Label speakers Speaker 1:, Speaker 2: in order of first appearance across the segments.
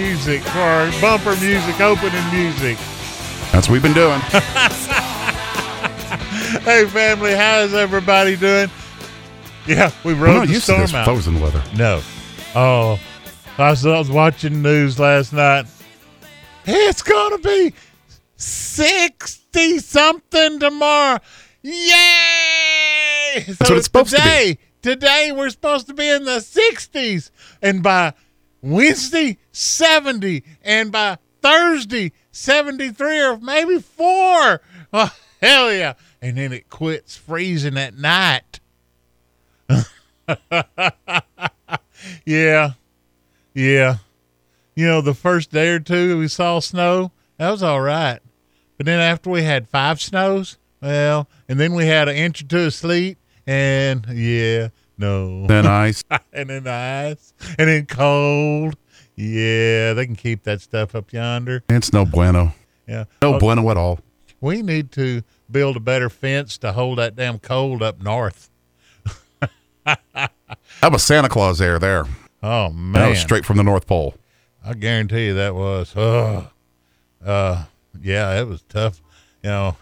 Speaker 1: Music for our bumper music, opening music.
Speaker 2: That's what we've been doing.
Speaker 1: Hey, family, how's everybody doing? Yeah, we
Speaker 2: We're
Speaker 1: rode
Speaker 2: not
Speaker 1: the
Speaker 2: used to
Speaker 1: storm
Speaker 2: this
Speaker 1: out.
Speaker 2: frozen weather.
Speaker 1: No. Oh, I was, I was watching news last night. It's going to be 60 something tomorrow. Yay!
Speaker 2: That's what it's supposed to be.
Speaker 1: today, Today, we're supposed to be in the 60s. And by Wednesday, 70. And by Thursday, 73 or maybe 4. Oh, hell yeah. And then it quits freezing at night. Yeah. Yeah. You know, the first day or two we saw snow, that was all right. But then after we had five snows, well, and then we had an inch or two of sleet, and yeah, no.
Speaker 2: Then ice.
Speaker 1: and then ice, and then cold. Yeah, they can keep that stuff up yonder.
Speaker 2: It's no bueno.
Speaker 1: Yeah.
Speaker 2: No bueno at all.
Speaker 1: we need to build a better fence to hold that damn cold up north.
Speaker 2: That was Santa Claus there. There.
Speaker 1: Oh,
Speaker 2: That
Speaker 1: man.
Speaker 2: was straight from the North Pole.
Speaker 1: I guarantee you that was. Oh, uh, yeah, it was tough. You know,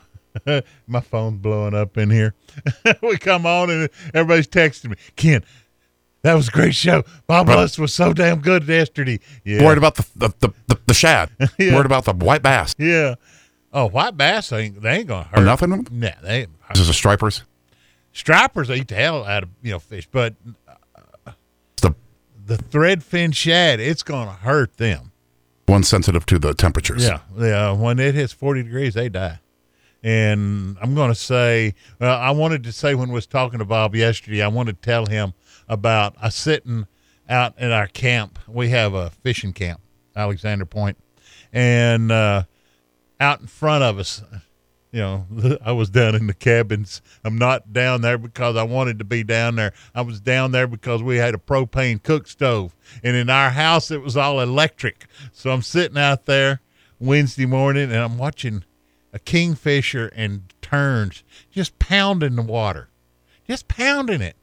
Speaker 1: my phone's blowing up in here. we come on and everybody's texting me, Ken. That was a great show. Bob
Speaker 2: Right.
Speaker 1: Lusk was so damn good yesterday. Yeah,
Speaker 2: Worried about the the, the, the, the shad.
Speaker 1: Yeah.
Speaker 2: Worried about the white bass.
Speaker 1: yeah. Oh, white bass ain't they ain't gonna
Speaker 2: Or
Speaker 1: hurt.
Speaker 2: nothing?
Speaker 1: Nah, they ain't.
Speaker 2: This is a stripers.
Speaker 1: stripers eat the hell out of you know fish, but
Speaker 2: It's the
Speaker 1: the threadfin shad, it's gonna hurt them.
Speaker 2: one sensitive to the temperatures.
Speaker 1: Yeah, yeah. When it hits forty degrees, they die. And I'm going to say, well, I wanted to say when I was talking to Bob yesterday, I wanted to tell him about a sitting out at our camp. We have a fishing camp, Alexander Point, and uh, out in front of us, you know, I was down in the cabins. I'm not down there because I wanted to be down there. I was down there because we had a propane cook stove, and in our house it was all electric. So I'm sitting out there Wednesday morning, and I'm watching a kingfisher and terns just pounding the water, just pounding it.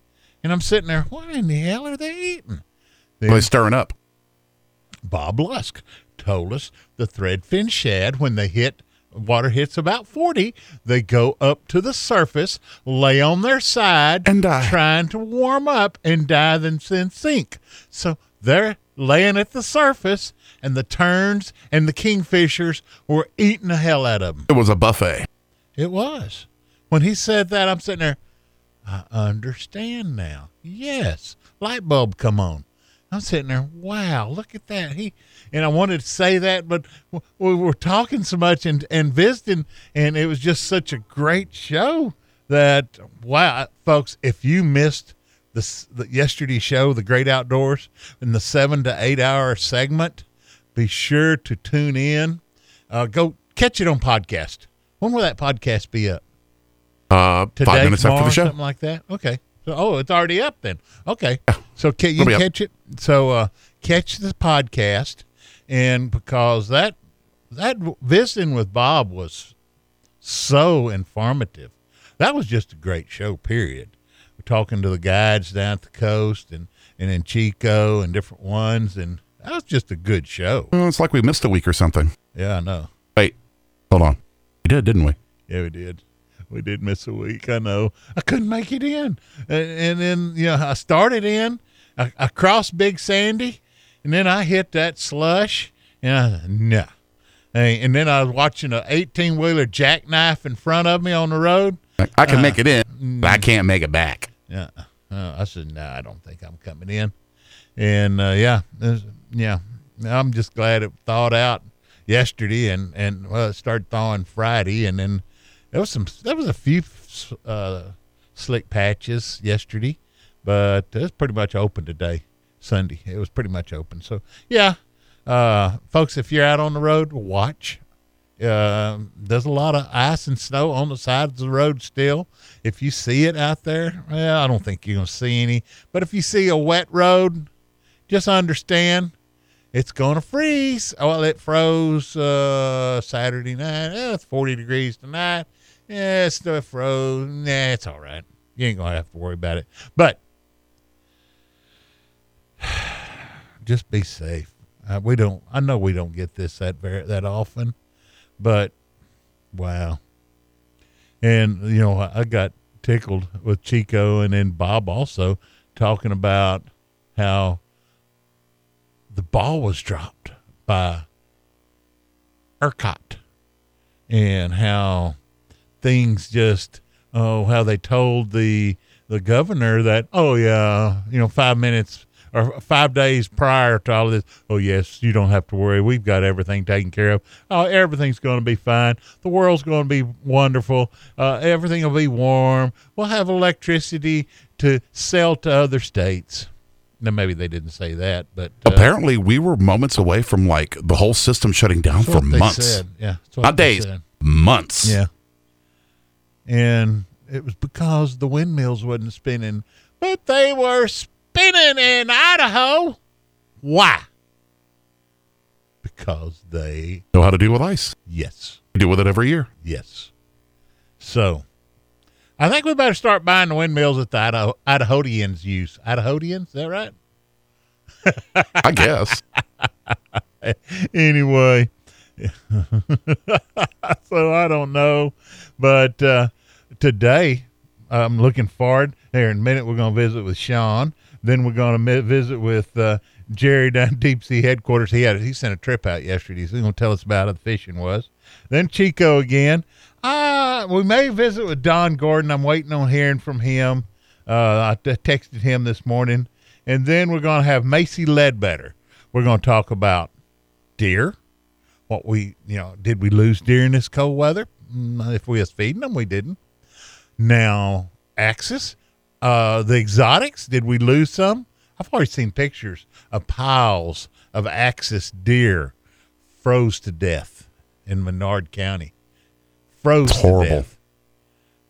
Speaker 1: And I'm sitting there, what in the hell are they eating?
Speaker 2: They're stirring up.
Speaker 1: Bob Lusk told us the threadfin shad, when they hit water hits about 40, they go up to the surface, lay on their side,
Speaker 2: And die.
Speaker 1: trying to warm up and die, then then sink. So they're laying at the surface, and the terns and the kingfishers were eating the hell out of them.
Speaker 2: It was a buffet.
Speaker 1: It was. When he said that, I'm sitting there. I understand now. Yes, light bulb come on. I'm sitting there. Wow, look at that. He and I wanted to say that, but we were talking so much and and visiting, and it was just such a great show that wow, folks. If you missed the, the yesterday's show, the Great Outdoors, in the seven to eight hour segment, be sure to tune in. Uh, go catch it on podcast. When will that podcast be up?
Speaker 2: Uh,
Speaker 1: today,
Speaker 2: five minutes after the show.
Speaker 1: something like that. Okay. So, oh, it's already up then. Okay. So can you
Speaker 2: It'll up.
Speaker 1: catch it? So uh, catch the podcast, and because that that visiting with Bob was so informative. That was just a great show. Period. We're talking to the guides down at the coast and and in Chico and different ones, and that was just a good show.
Speaker 2: Well, it's like we missed a week or something.
Speaker 1: Yeah, I know.
Speaker 2: Wait, hold on. We did, didn't we?
Speaker 1: Yeah, we did. We did miss a week. I know. I couldn't make it in, and, and then you know I started in. I, I crossed Big Sandy, and then I hit that slush, and I no. Hey, and then I was watching a 18 wheeler jackknife in front of me on the road.
Speaker 2: I can
Speaker 1: Uh,
Speaker 2: make it in, but I can't make it back.
Speaker 1: Yeah, uh, I said no. I don't think I'm coming in, and uh, yeah, yeah. I'm just glad it thawed out yesterday, and and well, it started thawing Friday, and then there was some. There was a few uh, slick patches yesterday, but it's pretty much open today, Sunday. It was pretty much open. So yeah, uh, folks, if you're out on the road, watch. Uh, there's a lot of ice and snow on the sides of the road still. If you see it out there, well, I don't think you're gonna see any. But if you see a wet road, just understand it's gonna freeze. Oh, Well, it froze uh, Saturday night. Eh, it's 40 degrees tonight. Yeah, still froze. Nah, it's all right. You ain't gonna have to worry about it. But just be safe. Uh, we don't. I know we don't get this that very that often, but wow. And you know, I I got tickled with Chico and then Bob also talking about how the ball was dropped by ERCOT and how things just oh how they told the the governor that oh yeah you know five minutes or five days prior to all of this oh yes you don't have to worry we've got everything taken care of oh everything's going to be fine the world's going to be wonderful uh, everything will be warm we'll have electricity to sell to other states now maybe they didn't say that but uh,
Speaker 2: Apparently, we were moments away from like the whole system shutting down for months.
Speaker 1: said. yeah
Speaker 2: Not days,
Speaker 1: said.
Speaker 2: months.
Speaker 1: Yeah. And it was because the windmills wasn't spinning, but they were spinning in Idaho. Why? Because they,
Speaker 2: Know how to deal with ice.
Speaker 1: yes,
Speaker 2: We deal with it every year.
Speaker 1: yes. So I think we better start buying the windmills that the Idaho, Idahoans use. Idahoans, is that right?
Speaker 2: I guess.
Speaker 1: anyway, so I don't know, but uh, today I'm looking forward. Here in a minute, we're going to visit with Sean. Then we're going to visit with uh, Jerry down Deep Sea headquarters. He had he sent a trip out yesterday. He's going to tell us about how the fishing was. Then Chico again. Uh, we may visit with Don Gordon. I'm waiting on hearing from him. Uh, I t- texted him this morning. And then we're going to have Macy Ledbetter. We're going to talk about deer. What we, you know, did we lose deer in this cold weather? Mm, If we was feeding them, we didn't. Now, Axis, uh, the exotics, did we lose some? I've already seen pictures of piles of Axis deer froze to death in Menard County. Froze
Speaker 2: It's
Speaker 1: to
Speaker 2: horrible.
Speaker 1: death.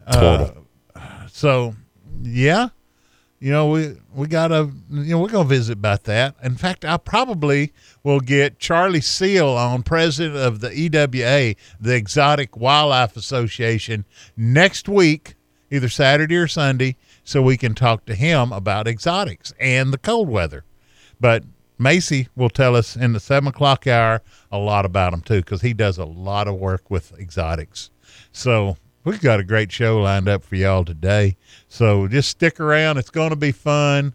Speaker 2: It's horrible.
Speaker 1: So, yeah, you know, we we gotta, you know, we're gonna visit about that. In fact, I probably will get Charly Seale on, president of the EWA, the Exotic Wildlife Association, next week, either Saturday or Sunday, so we can talk to him about exotics and the cold weather. But Macy will tell us in the seven o'clock hour a lot about them too, because he does a lot of work with exotics. So we've got a great show lined up for y'all today. So just stick around. It's going to be fun.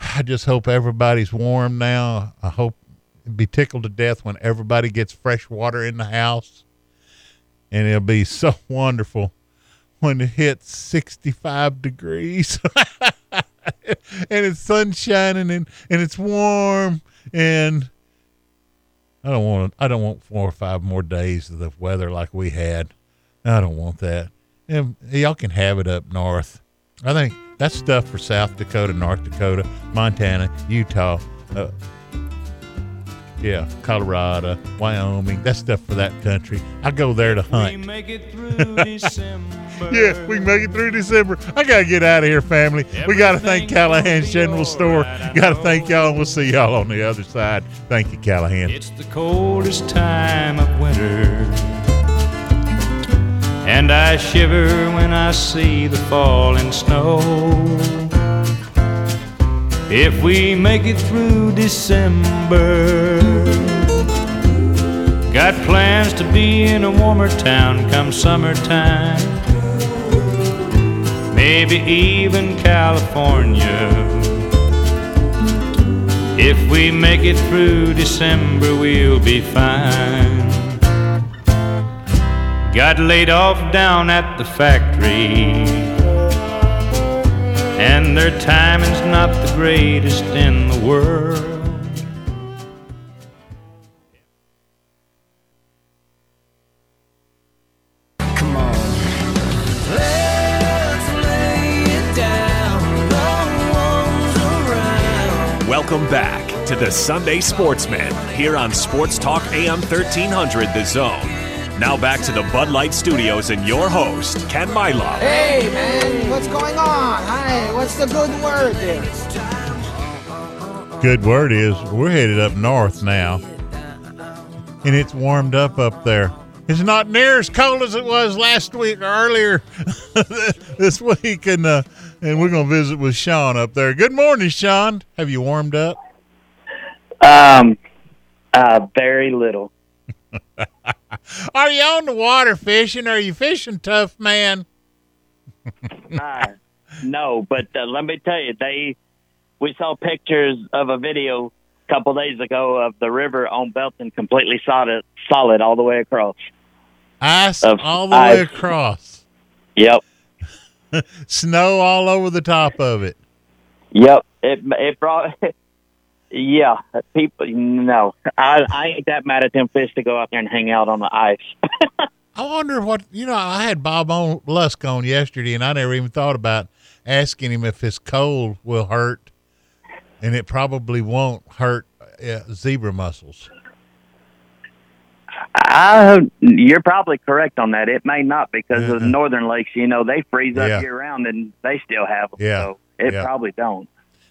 Speaker 1: I just hope everybody's warm now. I hope be tickled to death when everybody gets fresh water in the house. And it'll be so wonderful when it hits 65 degrees and it's sun shining and, and it's warm and I don't want I don't want four or five more days of the weather like we had. I don't want that. And y'all can have it up north. I think that's stuff for South Dakota, North Dakota, Montana, Utah. Uh, Yeah, Colorado, Wyoming, that's stuff for that country. I go there to
Speaker 3: We
Speaker 1: hunt.
Speaker 3: make it through December.
Speaker 1: Yeah, we can make it through December. I gotta get out of here, family. We gotta thank Callahan's General Store. Gotta thank y'all, and we'll see y'all on the other side. Thank you, Callahan.
Speaker 3: It's the coldest time of winter. And I shiver when I see the falling snow. If we make it through December, got plans to be in a warmer town come summertime. Maybe even California. If we make it through December, we'll be fine. Got laid off down at the factory, and their timing's not the greatest in the world.
Speaker 4: Come on. Let's lay it down. No one's around.
Speaker 5: Welcome back to the Sunday Sportsman here on Sports Talk AM 1300 The Zone. Now back to the Bud Light Studios and your host, Ken Milam.
Speaker 6: Hey, man, what's going on? Hi, what's the good word there?
Speaker 1: Good word is we're headed up north now, and it's warmed up up there. It's not near as cold as it was last week or earlier this week, and uh, and we're gonna visit with Sean up there. Good morning, Sean. Have you warmed up?
Speaker 7: Um, uh, very little.
Speaker 1: Are you on the water fishing? Are you fishing tough, man?
Speaker 7: Uh, no, but uh, let me tell you, they we saw pictures of a video a couple days ago of the river on Belton completely solid, solid all the way across.
Speaker 1: Ice
Speaker 7: Of
Speaker 1: all the way across,
Speaker 7: Yep,
Speaker 1: snow all over the top of it.
Speaker 7: yep. It it brought. yeah, people. No, I I ain't that mad at them fish to go out there and hang out on the ice.
Speaker 1: I wonder what you know. I had Bob on Lusk on yesterday, and I never even thought about asking him if his cold will hurt, and it probably won't hurt uh, zebra mussels.
Speaker 7: I, you're probably correct on that. It may not because of the
Speaker 1: Uh-uh.
Speaker 7: northern lakes. You know, they freeze up
Speaker 1: Yeah.
Speaker 7: year round, and they still have them.
Speaker 1: Yeah.
Speaker 7: So it
Speaker 1: Yeah.
Speaker 7: probably don't.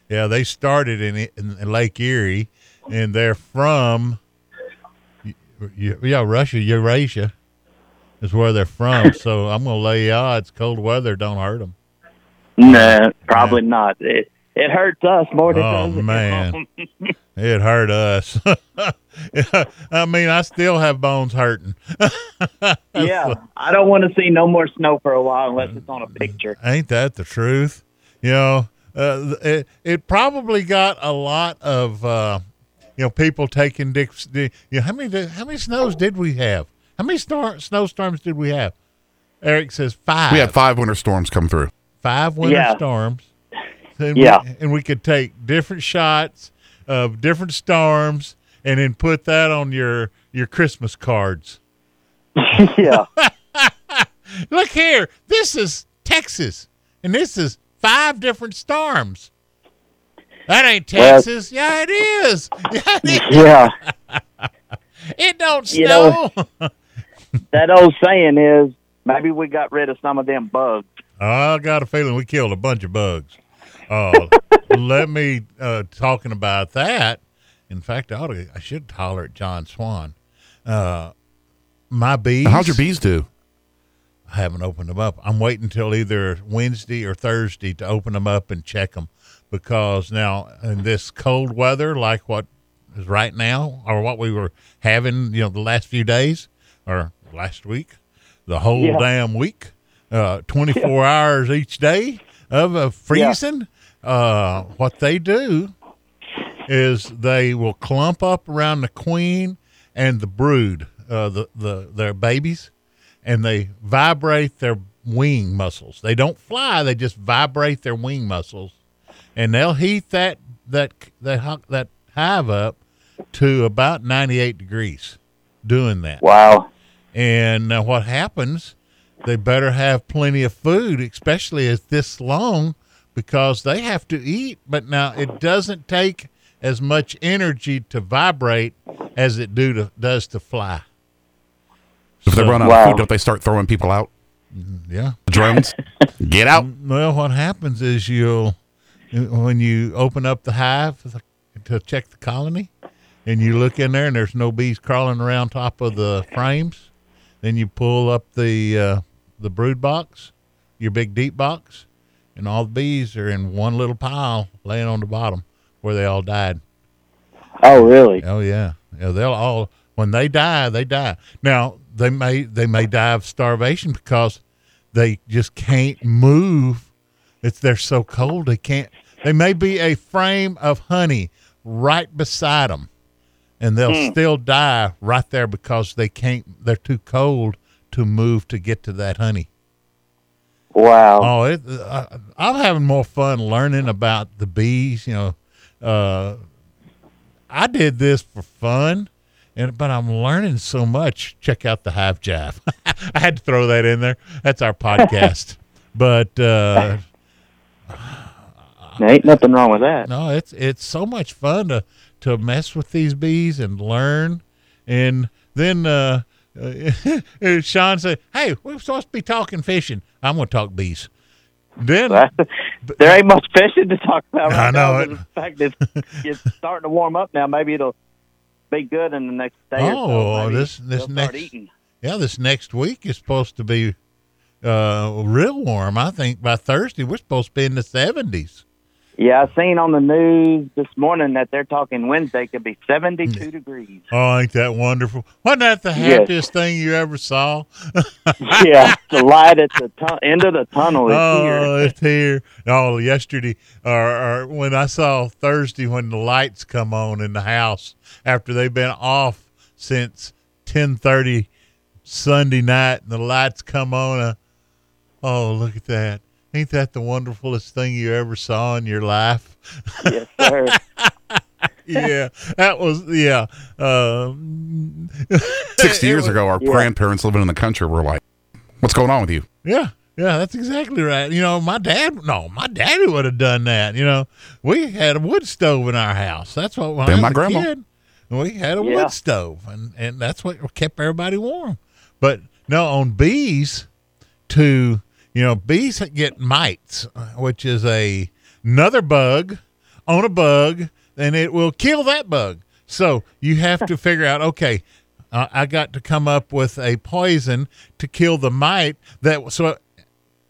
Speaker 1: Yeah, they started in, in Lake Erie, and they're from yeah Russia, Eurasia is where they're from. so I'm gonna lay odds cold weather don't hurt them.
Speaker 7: No, probably not. It it hurts us more than
Speaker 1: Oh,
Speaker 7: it
Speaker 1: man. It hurt us. I mean, I still have bones hurting.
Speaker 7: yeah, I don't want to see no more snow for a while unless it's on a picture.
Speaker 1: Ain't that the truth? You know, uh, it, it probably got a lot of uh, you know people taking dicks. You know, how many how many snows did we have? How many star, snowstorms did we have? Eric says five.
Speaker 2: We had five winter storms come through.
Speaker 1: five winter
Speaker 7: Yeah.
Speaker 1: storms. And
Speaker 7: Yeah.
Speaker 1: we, and we could take different shots of different storms and then put that on your your Christmas cards.
Speaker 7: yeah,
Speaker 1: Look here, this is Texas, and this is five different storms. That ain't
Speaker 7: Well-
Speaker 1: Texas. yeah, it is. Yeah, it, is.
Speaker 7: yeah.
Speaker 1: it don't
Speaker 7: You
Speaker 1: snow.
Speaker 7: know- That old saying is maybe we got rid of some of them bugs.
Speaker 1: I got a feeling we killed a bunch of bugs. Uh, let me uh, talking about that. In fact, I, ought to, I should holler at John Swan. Uh, my bees.
Speaker 2: How'd your bees do?
Speaker 1: I haven't opened them up. I'm waiting until either Wednesday or Thursday to open them up and check them because now in this cold weather, like what is right now, or what we were having, you know, the last few days or last week, the whole
Speaker 7: Yeah.
Speaker 1: damn week, uh, 24 hours each day of uh, freezing. Uh, what they do is they will clump up around the queen and the brood, uh, the, the their babies, and they vibrate their wing muscles. They don't fly; they just vibrate their wing muscles, and they'll heat that that that that hive up to about ninety eight degrees. Doing that,
Speaker 7: Wow.
Speaker 1: and now what happens? They better have plenty of food, especially as this long, because they have to eat. But now it doesn't take as much energy to vibrate as it do to does to fly.
Speaker 2: If they run out
Speaker 7: Wow.
Speaker 2: of food, don't they start throwing people out?
Speaker 1: Yeah.
Speaker 2: The drones? Get out.
Speaker 1: Well, what happens is you'll when you open up the hive to check the colony, and you look in there and there's no bees crawling around top of the frames, then you pull up the uh, the brood box, your big deep box, and all the bees are in one little pile laying on the bottom where they all died.
Speaker 7: Oh, really?
Speaker 1: Oh yeah, yeah. They'll all when they die, they die. Now they may they may die of starvation because they just can't move. It's they're so cold they can't. They may be a frame of honey right beside them, and they'll still die right there because they can't. They're too cold to move to get to that honey.
Speaker 7: Wow.
Speaker 1: Oh, it, uh, I'm having more fun learning about the bees. You know, uh, I did this for fun, and but I'm learning so much. Check out the Hive Jive. I had to throw that in there. That's our podcast. but uh,
Speaker 7: There ain't nothing wrong with that.
Speaker 1: no, it's it's so much fun to to mess with these bees and learn, and then. Uh, uh, Sean said, "Hey, we're supposed to be talking fishing. I'm going to talk bees." Then
Speaker 7: there ain't much fishing to talk about. Right
Speaker 1: I know
Speaker 7: now,
Speaker 1: it.
Speaker 7: In fact, it's, it's starting to warm up now. Maybe it'll be good in the next day or so.
Speaker 1: Oh, this- this
Speaker 7: they'll
Speaker 1: next-. Yeah, this next week is supposed to be uh, real warm. I think by Thursday we're supposed to be in the seventies.
Speaker 7: Yeah, I seen on the news this morning that they're talking Wednesday could be 72 degrees.
Speaker 1: Oh, ain't that wonderful? Wasn't that the
Speaker 7: Yes.
Speaker 1: happiest thing you ever saw?
Speaker 7: yeah, the light at the tu- end of the tunnel is
Speaker 1: oh,
Speaker 7: here.
Speaker 1: it's here. Oh, yesterday or, or when I saw Thursday when the lights come on in the house after they've been off since ten thirty Sunday night, and the lights come on. Uh, oh, look at that! Ain't that the wonderfulest thing you ever saw in your life?
Speaker 7: yes, sir.
Speaker 1: yeah, that was yeah. Um,
Speaker 2: 60 years
Speaker 1: was-
Speaker 2: ago, our
Speaker 7: Yeah.
Speaker 2: grandparents living in the country were like, what's going on with you?
Speaker 1: Yeah, yeah, that's exactly right. You know, my dad, no, my daddy would have done that. You know, we had a wood stove in our house. That's what when
Speaker 2: Then
Speaker 1: I was
Speaker 2: my
Speaker 1: a
Speaker 2: grandma.
Speaker 1: kid, we had a
Speaker 7: Yeah.
Speaker 1: wood stove, and and that's what kept everybody warm. But no, on bees, to you know, bees get mites, which is a another bug on a bug, and it will kill that bug. So you have to figure out, okay, uh, I got to come up with a poison to kill the mite that so.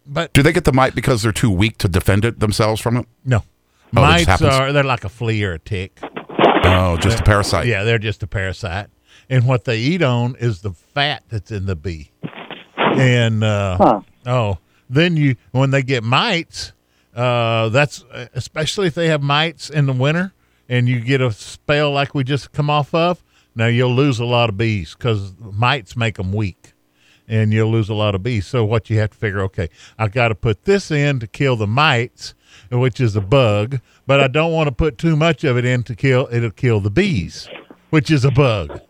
Speaker 1: But
Speaker 2: Do they get the mite because they're too weak to defend it themselves from it?
Speaker 1: no,
Speaker 2: Oh,
Speaker 1: mites
Speaker 2: happens.
Speaker 1: are they're like a flea or a tick.
Speaker 2: Oh, just a parasite.
Speaker 1: Yeah, they're just a parasite, and what they eat on is the fat that's in the bee. And uh,
Speaker 7: Huh.
Speaker 1: oh, then you when they get mites, uh, that's especially if they have mites in the winter, and you get a spell like we just come off of. Now you'll lose a lot of bees because mites make them weak, and you'll lose a lot of bees. So what you have to figure, okay, I got to put this in to kill the mites, which is a bug, but I don't want to put too much of it in to kill it'll kill the bees, which is a bug.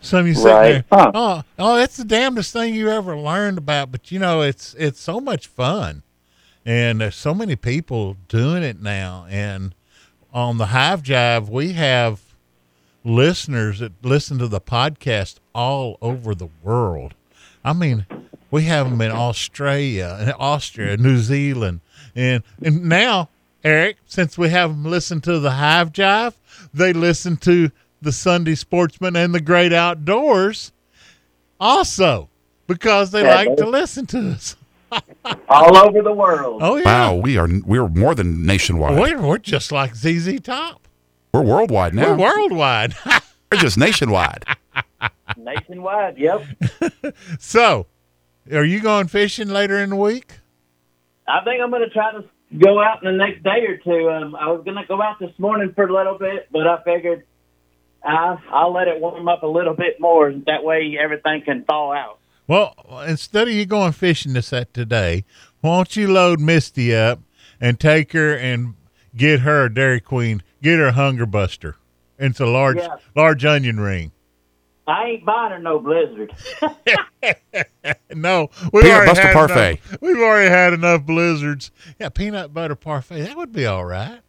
Speaker 1: Some you sit
Speaker 7: Right.
Speaker 1: there,
Speaker 7: Huh.
Speaker 1: oh, oh, it's the damnedest thing you ever learned about. But you know, it's it's so much fun, and there's so many people doing it now. And on the Hive Jive, we have listeners that listen to the podcast all over the world. I mean, we have them in Australia and Austria, New Zealand, and and now Eric, since we have them listen to the Hive Jive, they listen to the Sunday Sportsman and the Great Outdoors, also because they
Speaker 7: Yeah,
Speaker 1: like
Speaker 7: buddy.
Speaker 1: to listen to us.
Speaker 7: All over the world.
Speaker 1: Oh yeah,
Speaker 2: Wow, we are we're more than nationwide.
Speaker 1: we're, we're just like ZZ Top.
Speaker 2: We're worldwide now.
Speaker 1: We're worldwide.
Speaker 2: We're just nationwide.
Speaker 7: Nationwide, yep.
Speaker 1: so, are you going fishing later in the week?
Speaker 7: I think I'm going to try to go out in the next day or two. Um, I was going to go out this morning for a little bit, but I figured I, I'll let it warm up a little bit more. That way everything can thaw out.
Speaker 1: Well, instead of you going fishing this at today, why don't you load Misty up and take her and get her a Dairy Queen, get her a Hunger Buster. It's a large,
Speaker 7: Yeah.
Speaker 1: large onion ring.
Speaker 7: I ain't buying her no blizzard.
Speaker 1: No, we
Speaker 2: Peanut
Speaker 1: already
Speaker 2: butter
Speaker 1: had
Speaker 2: parfait.
Speaker 1: Enough, we've already had enough blizzards. Yeah, peanut butter parfait. That would be all right.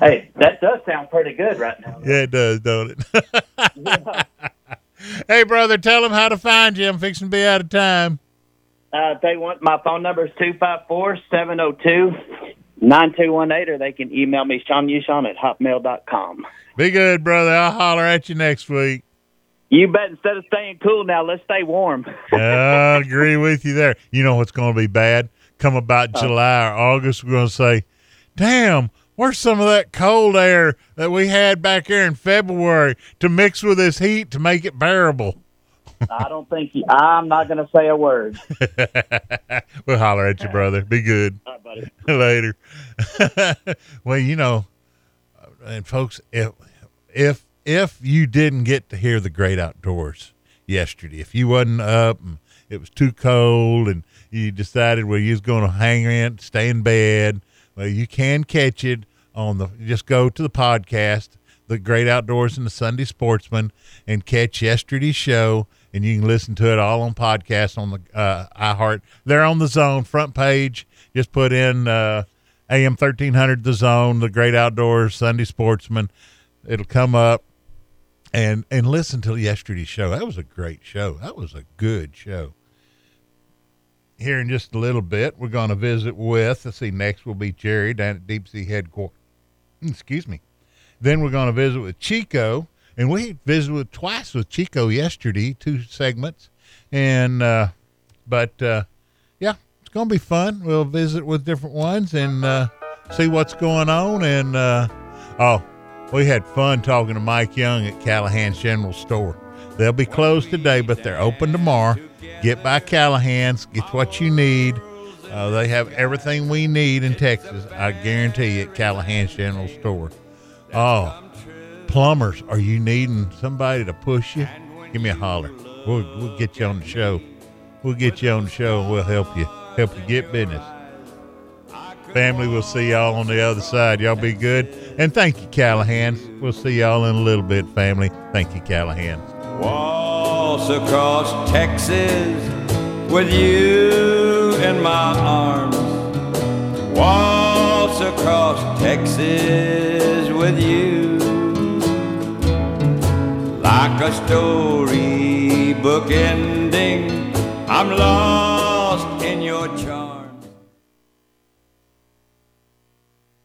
Speaker 7: Hey, that does sound pretty good right now.
Speaker 1: Yeah, it does, don't it? hey, brother, tell them how to find you. I'm fixing to be out of time.
Speaker 7: Uh, they want my phone number is two five four seven zero two nine two one eight, or they can email me Sean Ushon at hotmail dot com.
Speaker 1: Be good, brother. I'll holler at you next week.
Speaker 7: You bet. Instead of staying cool now, let's stay warm.
Speaker 1: I agree with you there. You know what's going to be bad? Come about July or August, we're going to say, damn, where's some of that cold air that we had back here in February to mix with this heat to make it bearable?
Speaker 7: I don't think you, I'm not going to say a word.
Speaker 1: we'll holler at you, brother. Be good.
Speaker 7: All right, buddy.
Speaker 1: Later. well, you know, and folks, if if if you didn't get to hear the great outdoors yesterday, if you wasn't up and it was too cold and you decided well you was going to hang in, stay in bed, well you can catch it on the. Just go to the podcast, the Great Outdoors and the Sunday Sportsman, and catch yesterday's show. And you can listen to it all on podcast on the uh, iHeart. They're on the Zone front page. Just put in uh, AM thirteen hundred, the Zone, the Great Outdoors, Sunday Sportsman. It'll come up and and listen to yesterday's show. That was a great show. That was a good show. Here in just a little bit, we're going to visit with. Let's see. Next will be Jerry down at Deep Sea Headquarters. Excuse me. Then we're going to visit with Chico, and we visited twice with Chico yesterday, two segments, and uh, but uh, yeah, it's going to be fun. We'll visit with different ones and uh, see what's going on. And uh, oh, we had fun talking to Mike Young at Callahan's General Store. They'll be closed today, but they're open tomorrow. Get by Callahan's, get what you need. Uh, they have everything we need in Texas. I guarantee at Callahan's General Store. Oh, plumbers, are you needing somebody to push you? Give me a holler. We'll, we'll get you on the show. We'll get you on the show and we'll help you help you get business. Family, we'll see y'all on the other side. Y'all be good. And thank you, Callahan. We'll see y'all in a little bit, family. Thank you, Callahan.
Speaker 4: Waltz across Texas with you in my arms. Waltz across Texas with you. Like a storybook ending, I'm lost in your charms.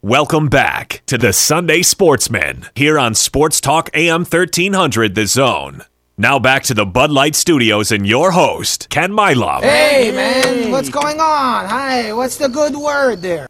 Speaker 5: Welcome back to the Sunday Sportsman here on Sports Talk AM 1300 The Zone. Now back to the Bud Light Studios and your host, Ken Milam.
Speaker 6: Hey, man, what's going on? Hi, what's the good word there?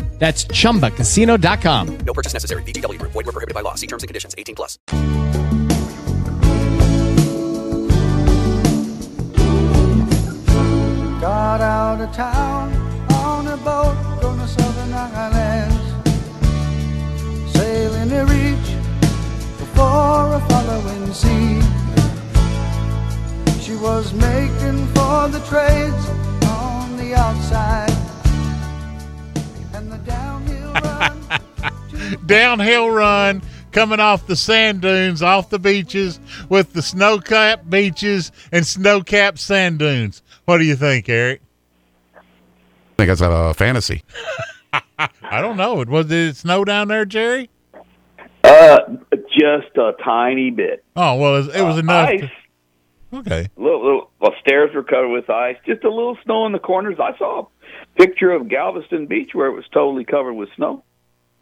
Speaker 8: That's chumbacasino.com.
Speaker 9: No purchase necessary. VGW Group. Void were prohibited by law. See terms and conditions. 18 plus.
Speaker 10: Got out of town on a boat on the southern islands, sailing to reach before a following sea. She was making for the trades on the outside, Downhill run
Speaker 1: coming off the sand dunes, off the beaches with the snow capped beaches and snow capped sand dunes. What do you think, Eric?
Speaker 2: I think that's a fantasy.
Speaker 1: I don't know. It was did it snow down there, Jerry?
Speaker 11: Uh, just a tiny bit.
Speaker 1: Oh well, it was, it was
Speaker 11: Uh,
Speaker 1: enough.
Speaker 11: ice.
Speaker 1: to- okay.
Speaker 11: Little, little, well, stairs were covered with ice. Just a little snow in the corners. I saw a picture of Galveston Beach where it was totally covered with snow.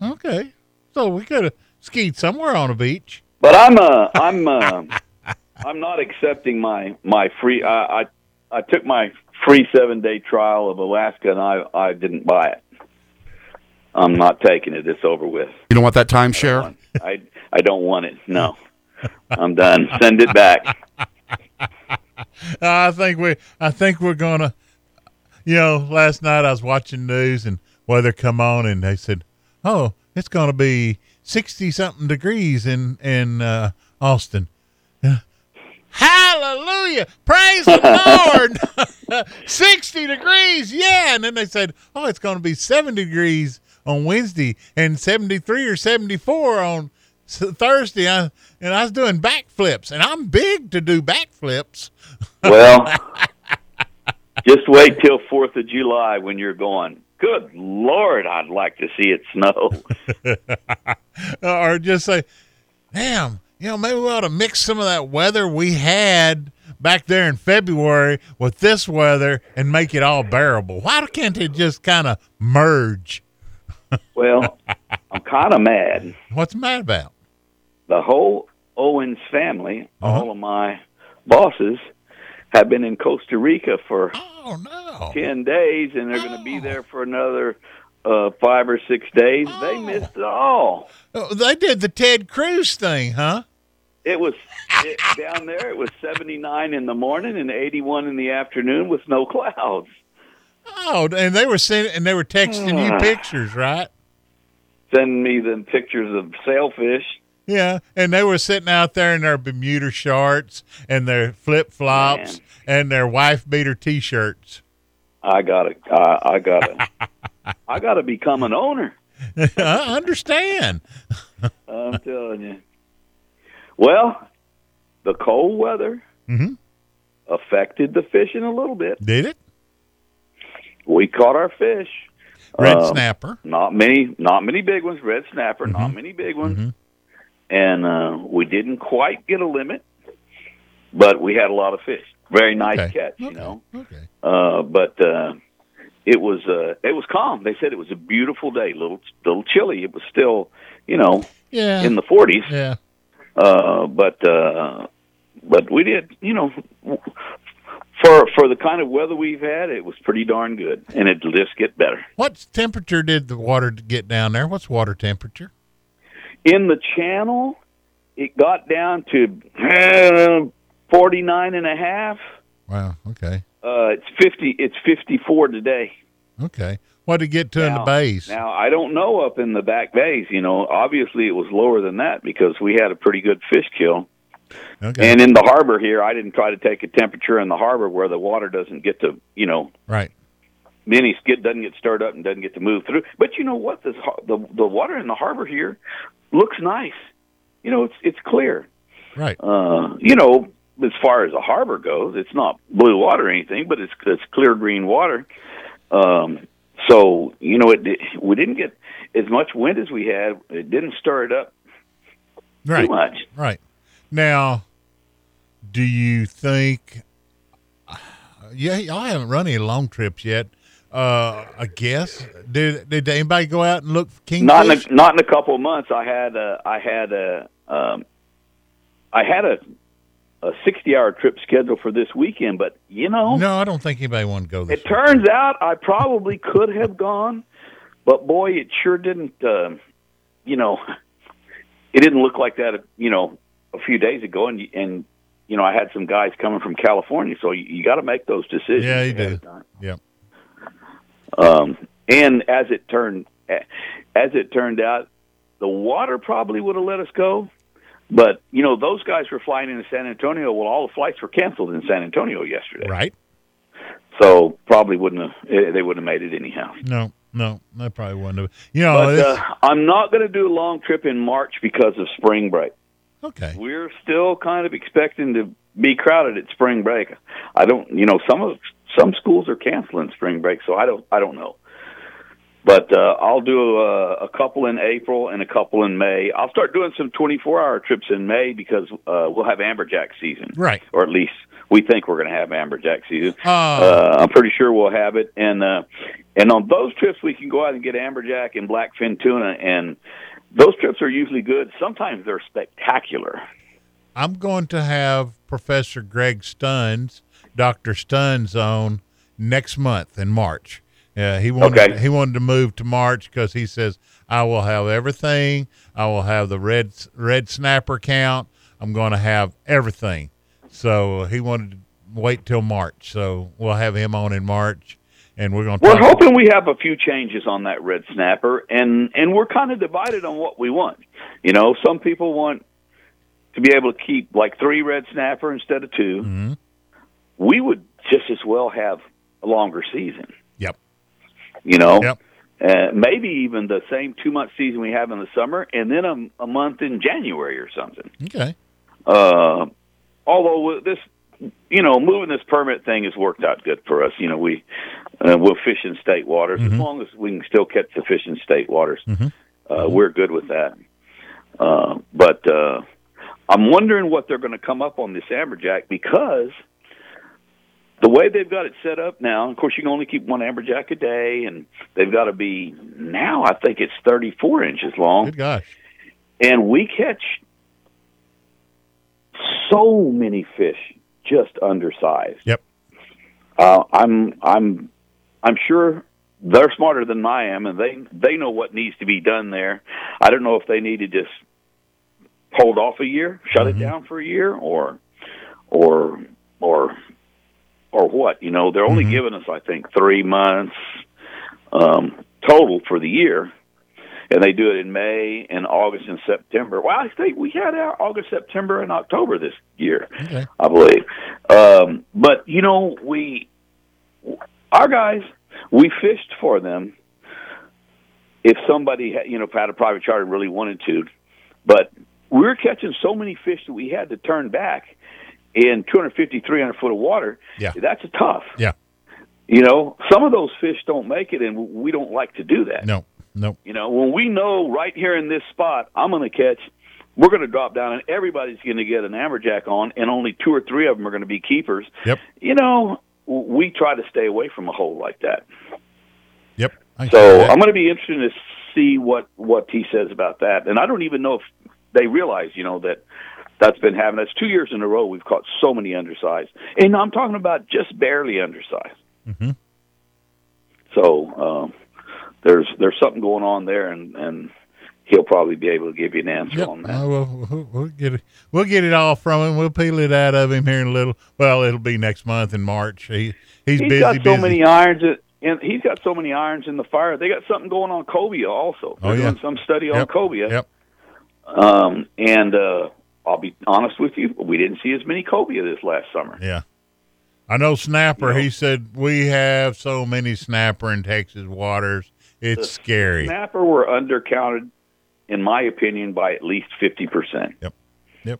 Speaker 1: Okay. So we could have skied somewhere on a beach.
Speaker 11: But I'm uh, I'm uh, I'm not accepting my my free. I I, I took my free seven day trial of Alaska and I I didn't buy it. I'm not taking it. It's over with.
Speaker 2: You don't want that timeshare?
Speaker 11: I I don't want it. No, I'm done. Send it back.
Speaker 1: I think we I think we're gonna you know, last night I was watching news and weather come on and they said, Oh, it's gonna be sixty something degrees in in uh, Austin. Hallelujah! Praise the Lord! Sixty degrees, yeah. And then they said, "Oh, it's going to be seventy degrees on Wednesday and seventy-three or seventy-four on Thursday." I, and I was doing backflips, and I'm big to do backflips.
Speaker 11: Well, just wait till Fourth of July when you're going. Good Lord, I'd like to see it snow.
Speaker 1: or just say, damn, you know, maybe we ought to mix some of that weather we had back there in February with this weather and make it all bearable. Why can't it just kind of merge?
Speaker 11: well, I'm kind of mad.
Speaker 1: What's mad about?
Speaker 11: The whole Owens family,
Speaker 1: Uh-huh.
Speaker 11: all of my bosses, have been in Costa Rica for
Speaker 1: oh no
Speaker 11: ten days, and they're going to be there for another uh, five or six days. They missed it all.
Speaker 1: Oh, they did the Ted Cruz thing, huh?
Speaker 11: It was it, down there. It was 79 in the morning and 81 in the afternoon with no clouds.
Speaker 1: Oh, and they were sending and they were texting you pictures, right?
Speaker 11: Send me the pictures of sailfish.
Speaker 1: Yeah, and they were sitting out there in their Bermuda shorts and their flip flops and their wife beater T-shirts.
Speaker 11: I gotta, I, I gotta, I gotta become an owner.
Speaker 1: I understand.
Speaker 11: I'm telling you. Well, the cold weather
Speaker 1: Mhm.
Speaker 11: affected the fishing a little bit.
Speaker 1: Did it?
Speaker 11: We caught our fish.
Speaker 1: Red
Speaker 11: Um,
Speaker 1: snapper.
Speaker 11: Not many, not many big ones. Red snapper,
Speaker 1: Mm-hmm.
Speaker 11: not many big ones. And uh, we didn't quite get a limit, but we had a lot of fish. Very nice
Speaker 1: Okay.
Speaker 11: catch, you know.
Speaker 1: Okay.
Speaker 11: Uh, but uh, it was uh, it was calm. They said it was a beautiful day. Little little chilly. It was still, you know,
Speaker 1: Yeah.
Speaker 11: in the forties.
Speaker 1: Yeah.
Speaker 11: Uh, but uh, but we did, you know, for for the kind of weather we've had, it was pretty darn good, and it'll just get better.
Speaker 1: What temperature did the water get down there? What's water temperature?
Speaker 11: In the channel, it got down to forty nine and a half.
Speaker 1: Wow. Okay.
Speaker 11: Uh, it's fifty. It's fifty four today.
Speaker 1: Okay. What did it get to in the
Speaker 11: Now-
Speaker 1: bays?
Speaker 11: Now I don't know up in the back bays. You know, obviously it was lower than that because we had a pretty good fish kill.
Speaker 1: Okay.
Speaker 11: And in the harbor here, I didn't try to take a temperature in the harbor where the water doesn't get to, you know,
Speaker 1: right.
Speaker 11: many skid doesn't get stirred up and doesn't get to move through. But you know what? This the the water in the harbor here looks nice. You know, it's it's clear.
Speaker 1: Right.
Speaker 11: Uh, you know, as far as the harbor goes, it's not blue water or anything, but it's it's clear green water. Um, so you know, it di- we didn't get as much wind as we had. It didn't stir it up
Speaker 1: Right.
Speaker 11: too much.
Speaker 1: Right. Now, do you think? Yeah, y'all haven't run any long trips yet. Uh, I guess did did anybody go out and look for kingfish?
Speaker 11: Not in a, not in a couple of months. I had a, I had a um, I had a a sixty hour trip scheduled for this weekend, but you know,
Speaker 1: no, I don't think anybody wanted to go. This
Speaker 11: it turns out I probably could have gone, but boy, it sure didn't. Uh, you know, it didn't look like that. You know, a few days ago, and and you know, I had some guys coming from California, so you, you got to make those decisions.
Speaker 1: Yeah, you do. Yep.
Speaker 11: Um, and as it turned, as it turned out, the water probably would have let us go. But you know, those guys were flying into San Antonio. Well, all the flights were canceled in San Antonio yesterday.
Speaker 1: Right.
Speaker 11: So probably wouldn't have. eh, They wouldn't have made it anyhow.
Speaker 1: No, no, that probably wouldn't have. You know,
Speaker 11: but uh, I'm not going to do a long trip in March because of spring break.
Speaker 1: okay.
Speaker 11: We're still kind of expecting to be crowded at spring break. I don't, you know, some of some schools are canceling spring break, so I don't, I don't know. But uh, I'll do a, a couple in April and a couple in May. I'll start doing some 24-hour trips in May because uh, we'll have amberjack season,
Speaker 1: Right.
Speaker 11: or at least we think we're going to have amberjack season.
Speaker 1: Oh.
Speaker 11: Uh, I'm pretty sure we'll have it, and uh, and on those trips we can go out and get amberjack and blackfin tuna, and those trips are usually good. Sometimes they're spectacular.
Speaker 1: I'm going to have Professor Greg Stunz, Doctor Stunz, on next month in March. Uh, he wanted
Speaker 11: Okay.
Speaker 1: he wanted to move to March because he says I will have everything. I will have the red red snapper count. I'm going to have everything. So he wanted to wait till March. So we'll have him on in March, and we're going to.
Speaker 11: We're hoping we have a few changes on that red snapper, and and we're kind of divided on what we want. You know, some people want to be able to keep like three red snapper instead of 2
Speaker 1: Mm-hmm.
Speaker 11: We would just as well have a longer season.
Speaker 1: Yep.
Speaker 11: You know,
Speaker 1: Yep.
Speaker 11: uh, maybe even the same two month season we have in the summer, and then a, a month in January or something.
Speaker 1: Okay.
Speaker 11: Uh, although this, you know, moving this permit thing has worked out good for us. You know, we uh, we'll fish in state waters as long as we can still catch the fish in state waters. Uh, we're good with that. Uh, but uh, I'm wondering what they're going to come up on this amberjack because the way they've got it set up now. Of course, you can only keep one amberjack a day, and they've got to be now. I think it's 34 inches long
Speaker 1: Good gosh.
Speaker 11: and we catch so many fish just undersized.
Speaker 1: Yep.
Speaker 11: Uh, I'm I'm I'm sure they're smarter than I am, and they they know what needs to be done there. I don't know if they need to just hold off a year, shut it down for a year, or or or or what. You know, they're only giving us I think three months um, total for the year and they do it in May and August and September. Well, I think we had our August, September, and October this year,
Speaker 1: Okay.
Speaker 11: I believe. Um, but you know, we our guys, we fished for them. If somebody you know had a private charter and really wanted to, but we were catching so many fish that we had to turn back in 250, 300 foot of water.
Speaker 1: Yeah.
Speaker 11: That's tough.
Speaker 1: Yeah.
Speaker 11: You know, some of those fish don't make it, and we don't like to do that.
Speaker 1: No. No.
Speaker 11: You know, when we know right here in this spot, I'm going to catch, we're going to drop down, and everybody's going to get an amberjack on, and only two or three of them are going to be keepers.
Speaker 1: Yep.
Speaker 11: You know, we try to stay away from a hole like that.
Speaker 1: Yep. I
Speaker 11: So. I'm going to be interested to see what what he says about that. And I don't even know if they realize, you know, that that's been happening. That's two years in a row we've caught so many undersized, and I'm talking about just barely undersized.
Speaker 1: Mhm.
Speaker 11: So um, there's there's something going on there, and and he'll probably be able to give you an answer
Speaker 1: Yep.
Speaker 11: on that.
Speaker 1: Uh, we'll, we'll, get it. We'll get it all from him. We'll peel it out of him here in a little. Well, it'll be next month in March. He he's,
Speaker 11: He's
Speaker 1: busy.
Speaker 11: got so
Speaker 1: busy.
Speaker 11: many irons. That, and he's got so many irons in the fire. They got something going on cobia also. They're
Speaker 1: Oh, yeah.
Speaker 11: doing some study on
Speaker 1: Yep.
Speaker 11: cobia.
Speaker 1: Yep.
Speaker 11: Um, and uh, I'll be honest with you, we didn't see as many cobia this last summer.
Speaker 1: Yeah. I know snapper.
Speaker 11: You know.
Speaker 1: He said we have so many snapper in Texas waters. It's scary.
Speaker 11: Snapper were undercounted, in my opinion, by at least fifty percent.
Speaker 1: Yep. Yep.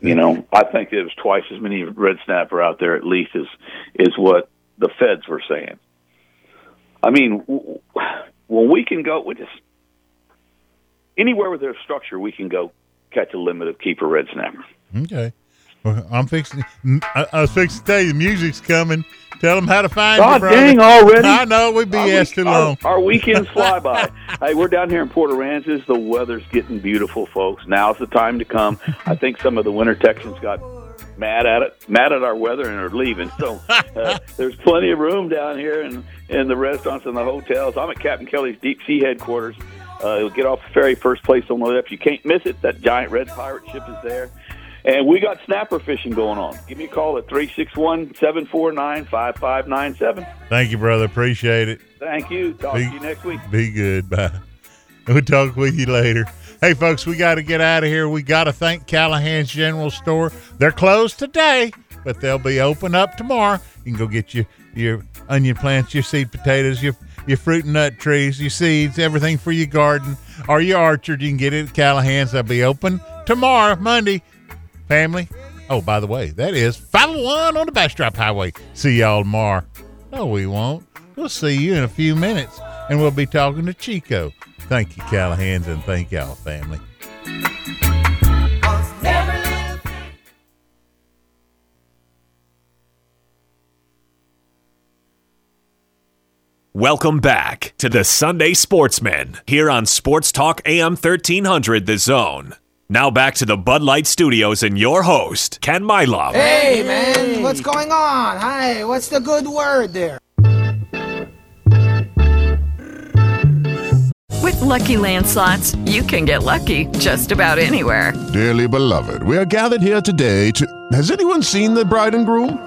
Speaker 11: You know, I think there was twice as many red snapper out there, at least, as is what the feds were saying. I mean, when we can go, we just anywhere with there's structure, we can go catch a limit of keeper red snapper.
Speaker 1: Okay. Well, I'm fixing. I, I was fixing to tell you the music's coming. Tell them how to find
Speaker 11: God
Speaker 1: you, brother.
Speaker 11: dang, already?
Speaker 1: I know we
Speaker 11: Our
Speaker 1: BS
Speaker 11: week-
Speaker 1: too
Speaker 11: our-
Speaker 1: long.
Speaker 11: Our, weekends fly by. hey, we're down here in Port Aransas. The weather's getting beautiful, folks. Now's the time to come. I think some of the winter Texans got mad at it, mad at our weather, and are leaving. So uh, there's plenty of room down here in in the restaurants and the hotels. I'm at Captain Kelly's Deep Sea headquarters. Uh, you'll get off the ferry, first place on the left. You can't miss it. That giant red pirate ship is there. And we got snapper fishing going on. Give me a call at 361 749 5597.
Speaker 1: Thank you, brother. Appreciate it.
Speaker 11: Thank you. Talk
Speaker 1: Be-
Speaker 11: to you next week.
Speaker 1: Be good. Bye. We'll talk with you later. Hey, folks, we got to get out of here. We got to thank Callahan's General Store. They're closed today, but they'll be open up tomorrow. You can go get your, your onion plants, your seed potatoes, your your fruit and nut trees, your seeds, everything for your garden or your orchard. You can get it at Callahan's. They'll be open tomorrow, Monday. Family. Oh, by the way, that is 501 on the Bastrop Highway. See y'all tomorrow. No, we won't. We'll see you in a few minutes, and we'll be talking to Chico. Thank you, Callahan's, and thank y'all, family.
Speaker 5: Welcome back to the Sunday Sportsman here on Sports Talk AM 1300 The Zone. Now back to the Bud Light Studios and your host, Ken Milam.
Speaker 6: Hey, man, what's going on? Hi, what's the good word there?
Speaker 12: With Lucky Land slots, you can get lucky just about anywhere.
Speaker 13: Dearly beloved, we are gathered here today to. Has anyone seen the bride and groom?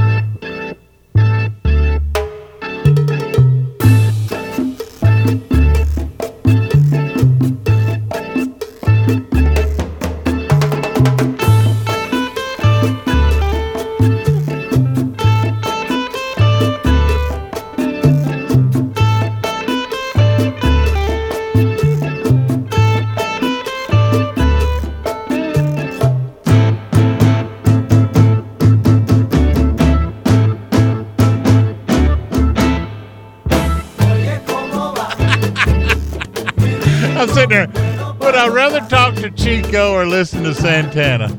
Speaker 1: Chico or listen to Santana?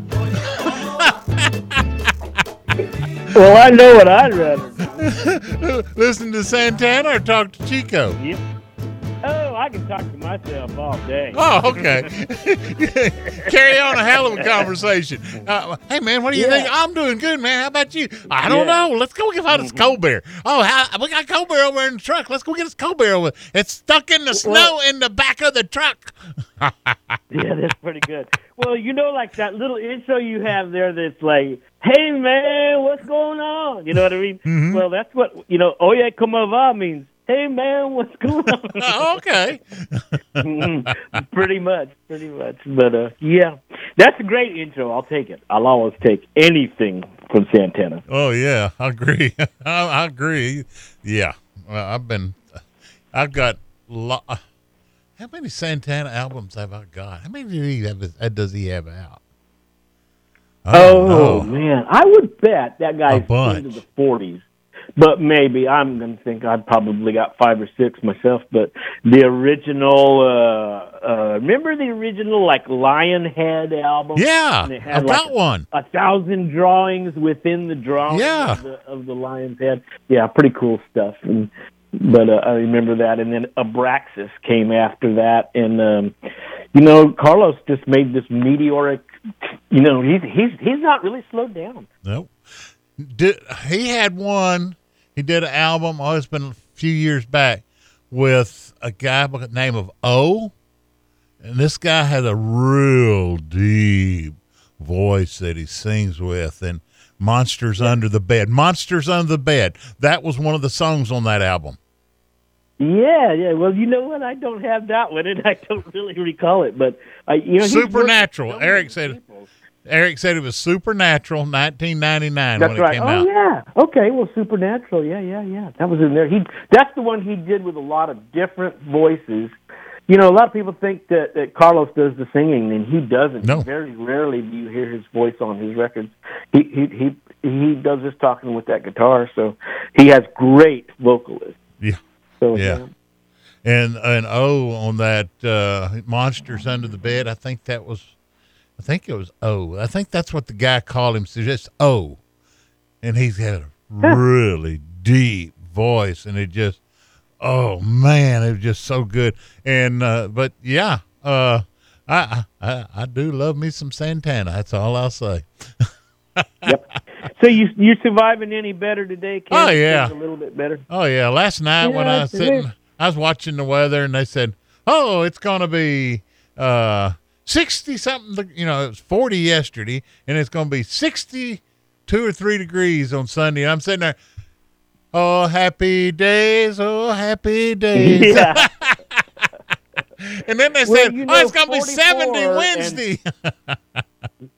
Speaker 14: Well, I know what I'd rather.
Speaker 1: listen to Santana or talk to Chico?
Speaker 14: Yep. Oh, I can talk to myself all day.
Speaker 1: Oh, okay. Carry on a hell of a conversation. Uh, hey, man, what do you
Speaker 14: Yeah.
Speaker 1: think? I'm doing good, man. How about you? I don't
Speaker 14: Yeah.
Speaker 1: know. Let's go get us cold beer. Oh, how, we got cold beer over in the truck. Let's go get us cold beer over. It's stuck in the snow in the back of the truck.
Speaker 14: Yeah, that's pretty good. Well, you know, like that little intro you have there that's like, hey, man, what's going on? You know what I mean?
Speaker 1: Mm-hmm.
Speaker 14: Well, that's what, you know, Oye Como Va means, hey, man, what's going on?
Speaker 1: Oh, okay.
Speaker 14: Mhm. pretty much, pretty much. But, uh, yeah, that's a great intro. I'll take it. I'll always take anything from Santana.
Speaker 1: Oh yeah, I agree. I, I agree. Yeah, well, I've been, I've got. Lo- how many Santana albums have I got? How many do he have? Does he have out?
Speaker 14: Oh,
Speaker 1: know.
Speaker 14: man. I would bet that guy's into the 40s. But maybe I'm going to think I'd probably got five or six myself. But the original, uh, uh, remember the original like Lionhead album?
Speaker 1: Yeah,
Speaker 14: And it had,
Speaker 1: I've
Speaker 14: like,
Speaker 1: got one.
Speaker 14: A thousand drawings within the drawing
Speaker 1: Yeah.
Speaker 14: of, the, of the lion's head. Yeah, pretty cool stuff. And but uh, I remember that, and then Abraxas came after that, and um, you know Carlos just made this meteoric. You know he's he's he's not really slowed down.
Speaker 1: Nope. Did, he had one. He did an album. Oh, it's been a few years back with a guy by the name of O, and this guy has a real deep voice that he sings with, and Monsters Under the Bed. Monsters Under the Bed. That was one of the songs on that album.
Speaker 14: Yeah, yeah. Well, you know what? I don't have that one, and I don't really recall it. But I, you know, he's worked with
Speaker 1: Supernatural. Eric said. Eric said it was Supernatural, 1999
Speaker 14: That's
Speaker 1: when it
Speaker 14: right.
Speaker 1: came
Speaker 14: oh
Speaker 1: out.
Speaker 14: yeah. Okay. Well, Supernatural. Yeah, yeah, yeah. That was in there. He. That's the one he did with a lot of different voices. You know, a lot of people think that, that Carlos does the singing, and he doesn't.
Speaker 1: No.
Speaker 14: Very rarely do you hear his voice on his records. He he he he does his talking with that guitar, so he has great vocalists.
Speaker 1: Yeah.
Speaker 14: So
Speaker 1: Yeah. And and O on that uh, monsters under the bed. I think that was, I think it was O. I think that's what the guy called him. So just O, and he's got a really deep voice, and it just, oh man, it was just so good. And uh, but yeah, uh, I, I I do love me some Santana. That's all I'll say. yep.
Speaker 14: So you you surviving any better today? Ken?
Speaker 1: Oh, yeah.
Speaker 14: a little bit better.
Speaker 1: Oh yeah, last night when I was
Speaker 14: Yes, it
Speaker 1: sitting. I was watching the weather, and they said, "Oh, it's gonna be uh, sixty something." You know, it was forty yesterday, and it's gonna be sixty-two or three degrees on Sunday. And I'm sitting there, oh happy days, oh happy days.
Speaker 14: Yeah.
Speaker 1: and then they
Speaker 14: Well,
Speaker 1: said,
Speaker 14: you
Speaker 1: "Oh, it's gonna be
Speaker 14: 44
Speaker 1: seventy
Speaker 14: and-
Speaker 1: Wednesday."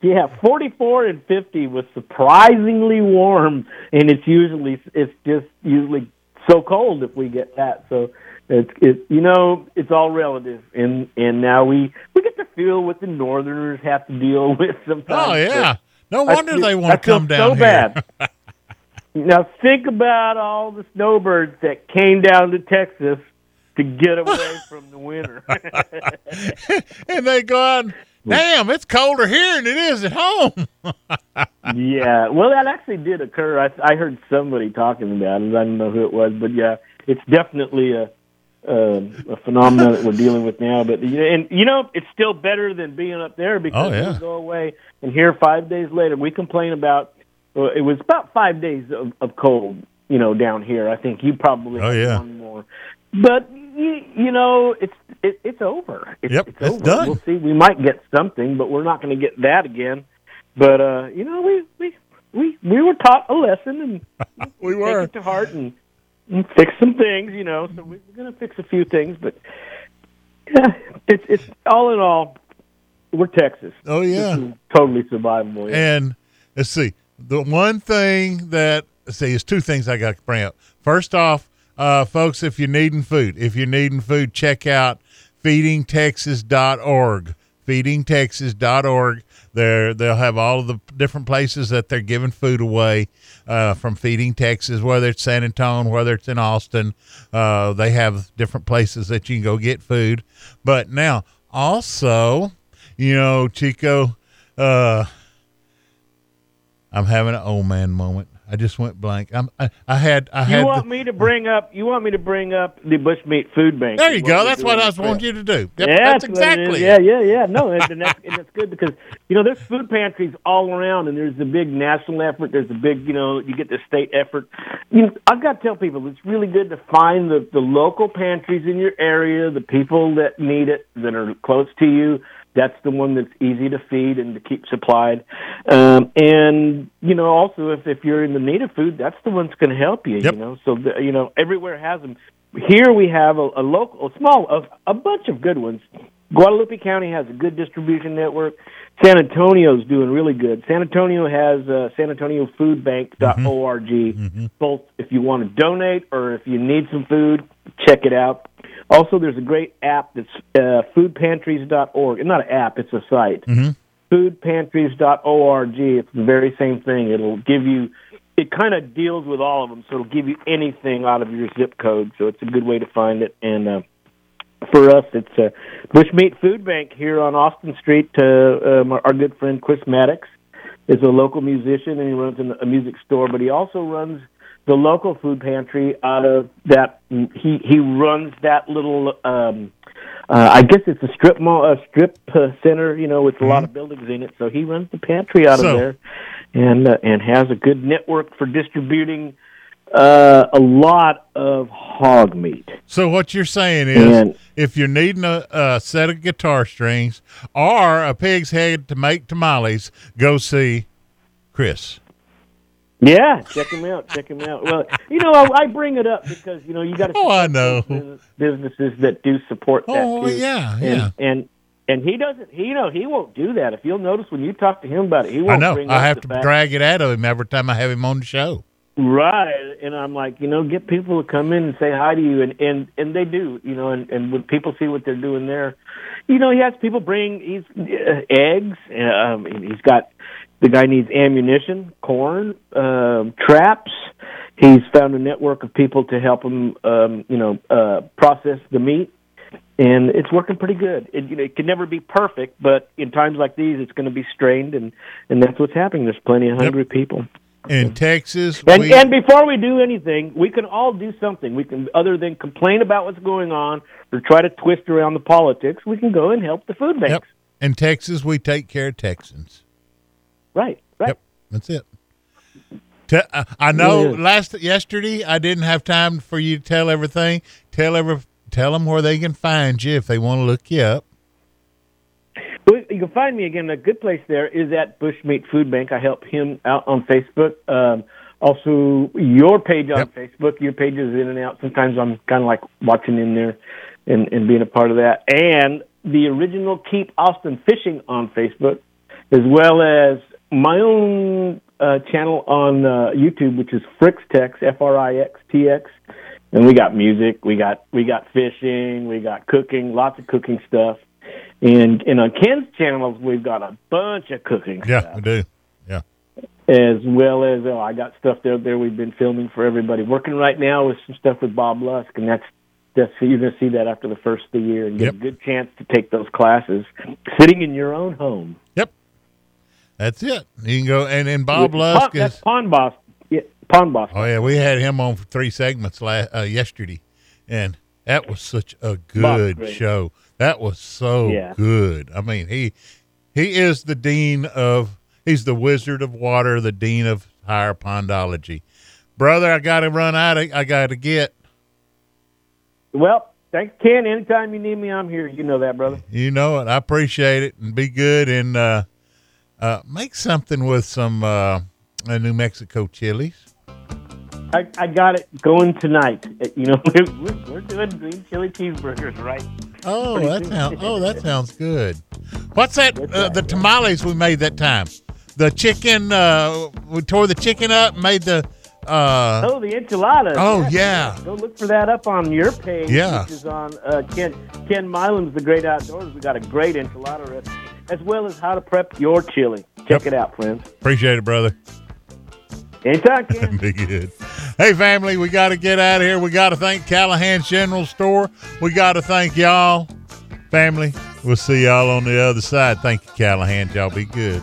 Speaker 14: Yeah, 44 and 50 was surprisingly warm, and it's usually it's just usually so cold if we get that. So it's it you know it's all relative, and and now we we get to feel what the Northerners have to deal with sometimes.
Speaker 1: oh yeah, no wonder
Speaker 14: feel-
Speaker 1: they want
Speaker 14: I
Speaker 1: to come down
Speaker 14: so
Speaker 1: here.
Speaker 14: bad. now think about all the snowbirds that came down to Texas to get away from the winter.
Speaker 1: and they go out. Damn, it's colder here than it is at home.
Speaker 14: yeah, well, that actually did occur. I, I heard somebody talking about it. I don't know who it was, but yeah, it's definitely a um, a phenomenon that we're dealing with now. But you know, and you know, it's still better than being up there because
Speaker 1: Oh, yeah.
Speaker 14: we go away and here five days later we complain about. Well, it was about five days of, of cold, you know, down here. I think you probably
Speaker 1: Oh, yeah.
Speaker 14: one more, but you, you know, it's it, it's over. It's,
Speaker 1: Yep,
Speaker 14: it's,
Speaker 1: it's
Speaker 14: over.
Speaker 1: done.
Speaker 14: We'll see. We might get something, but we're not going to get that again. But uh, you know, we we we we were taught a lesson and
Speaker 1: we
Speaker 14: take it to heart and, and fix some things. You know, so we're going to fix a few things, but yeah, it's it's all in all, we're Texas.
Speaker 1: Oh yeah,
Speaker 14: totally survivable. Yeah.
Speaker 1: And let's see, the one thing that let's see is two things I got to bring up. First off, uh, folks, if you're needing food, if you're needing food, check out feedingtexas.org. Feedingtexas.org. There, they'll have all of the different places that they're giving food away uh, from Feeding Texas, whether it's San Antonio, whether it's in Austin. Uh, they have different places that you can go get food. But now, also, you know, Chico, uh, I'm having an old man moment. I just went blank. I'm, I, I had, I
Speaker 14: You
Speaker 1: had.
Speaker 14: want
Speaker 1: the-
Speaker 14: me to bring up? You want me to bring up the Bushmeat Food Bank?
Speaker 1: there you go. That's what I was wanting you to do. Yep,
Speaker 14: yeah,
Speaker 1: that's exactly.
Speaker 14: Yeah, yeah, yeah. No, and, and, that's, and that's good because you know there's food pantries all around, and there's a big national effort. There's a big, you know, you get the state effort. You know, I've got to tell people it's really good to find the the local pantries in your area, the people that need it, that are close to you. That's the one that's easy to feed and to keep supplied. Um, and you know, also if if you're in the need of food, that's the one that's going to help you. You know, so the, you know everywhere has them. Here we have a, a local, a small, a, a bunch of good ones. Guadalupe County has a good distribution network. San Antonio's doing really good. San Antonio has uh, San Antonio Food Bank.org. Both if you want to donate or if you need some food, check it out. Also, there's a great app that's uh, foodpantries.org. Not an app, it's a site. Foodpantries.org. It's the very same thing. It'll give you, it kind of deals with all of them, so it'll give you anything out of your zip code. So it's a good way to find it. And uh, for us, it's uh, Bushmeat Food Bank here on Austin Street. Uh, um, our, good friend Chris Maddox is a local musician, and he runs a music store, but he also runs the local food pantry out of that. He he runs that little. Um, uh, I guess it's a strip mall, a strip uh, center, you know, with a lot of buildings in it. So he runs the pantry out
Speaker 1: So-
Speaker 14: of there, and uh, and has a good network for distributing uh, a lot of hog meat.
Speaker 1: So what you're saying is,
Speaker 14: And-
Speaker 1: if you're needing a, a set of guitar strings or a pig's head to make tamales, go see Chris.
Speaker 14: Yeah, check him out. Check him out. Well, you know, I, I bring it up because you know you got to.
Speaker 1: Oh, I know.
Speaker 14: businesses that do support that.
Speaker 1: Oh,
Speaker 14: too.
Speaker 1: yeah,
Speaker 14: and,
Speaker 1: yeah.
Speaker 14: And and he doesn't. He, you know, he won't do that. If you'll notice when you talk to him about it, he won't.
Speaker 1: I know.
Speaker 14: Bring
Speaker 1: I
Speaker 14: up
Speaker 1: have to
Speaker 14: fact-
Speaker 1: drag it out of him every time I have him on the show.
Speaker 14: Right, and I'm like, you know, get people to come in and say hi to you, and and and they do, you know, and and when people see what they're doing there, you know, he has people bring he's uh, eggs. Um, he's got the guy needs ammunition, corn, um, traps. He's found a network of people to help him, um, you know, uh, process the meat, and it's working pretty good. It, you know, it can never be perfect, but in times like these, it's going to be strained, and and that's what's happening. There's plenty of hungry people.
Speaker 1: In Texas,
Speaker 14: And
Speaker 1: we,
Speaker 14: and before we do anything, we can all do something. We can other than complain about what's going on or try to twist around the politics. We can go and help the food banks.
Speaker 1: Yep. in Texas, we take care of Texans.
Speaker 14: Right. Right.
Speaker 1: Yep. That's it. Te- uh, I know
Speaker 14: Yeah.
Speaker 1: last yesterday I didn't have time for you to tell everything. Tell every tell them where they can find you if they want to look you up.
Speaker 14: You can find me again. A good place there is at Bushmeat Food Bank. I help him out on Facebook. Um, also, your page on Facebook. Your page is in and out. Sometimes I'm kind of like watching in there and, and being a part of that. And the original Keep Austin Fishing on Facebook, as well as my own uh, channel on uh, YouTube, which is Frixtex, F R I X T X. And we got music, we got we got fishing, we got cooking, lots of cooking stuff. And and on Ken's channels, we've got a bunch of cooking
Speaker 1: Yeah, we do. Yeah.
Speaker 14: as well as oh, I got stuff there. There we've been filming for everybody. Working right now with some stuff with Bob Lusk, and that's that's you're going to see that after the first of the year and get
Speaker 1: Yep.
Speaker 14: a good chance to take those classes, sitting in your own home.
Speaker 1: Yep. That's it. You can go and and Bob Lusk
Speaker 14: Pond, that's
Speaker 1: is.
Speaker 14: Pond Boss. Yeah, Pond Boss.
Speaker 1: Oh yeah, we had him on for three segments last uh, yesterday, and That was such a good show. That was so
Speaker 14: Yeah.
Speaker 1: good. I mean, he he is the dean of he's the wizard of water, the dean of higher pondology. Brother, I got to run out. of- I got to get.
Speaker 14: Well, thanks, Ken. Anytime you need me, I'm here. You know that, brother.
Speaker 1: You know it. I appreciate it, and be good and uh, uh, make something with some uh, uh, New Mexico chilies.
Speaker 14: I, I got it going tonight. Uh, You know, we're, we're doing green chili cheeseburgers, right?
Speaker 1: Oh, that sounds. Oh, that sounds good. What's that? Uh, the tamales we made that time. The chicken. Uh, we tore the chicken up. Made the. Uh,
Speaker 14: Oh, the enchiladas.
Speaker 1: Oh,
Speaker 14: Yes,
Speaker 1: yeah.
Speaker 14: Go look for that up on your page.
Speaker 1: Yeah.
Speaker 14: Which is on uh, Ken Ken Milam's The Great Outdoors. We got a great enchilada recipe, as well as how to prep your chili. Check it out, friends.
Speaker 1: appreciate it, brother.
Speaker 14: Anytime, Ken.
Speaker 1: Be good. Hey, family, we got to get out of here. We got to thank Callahan's General Store. We got to thank y'all. Family, we'll see y'all on the other side. Thank you, Callahan. Y'all be good.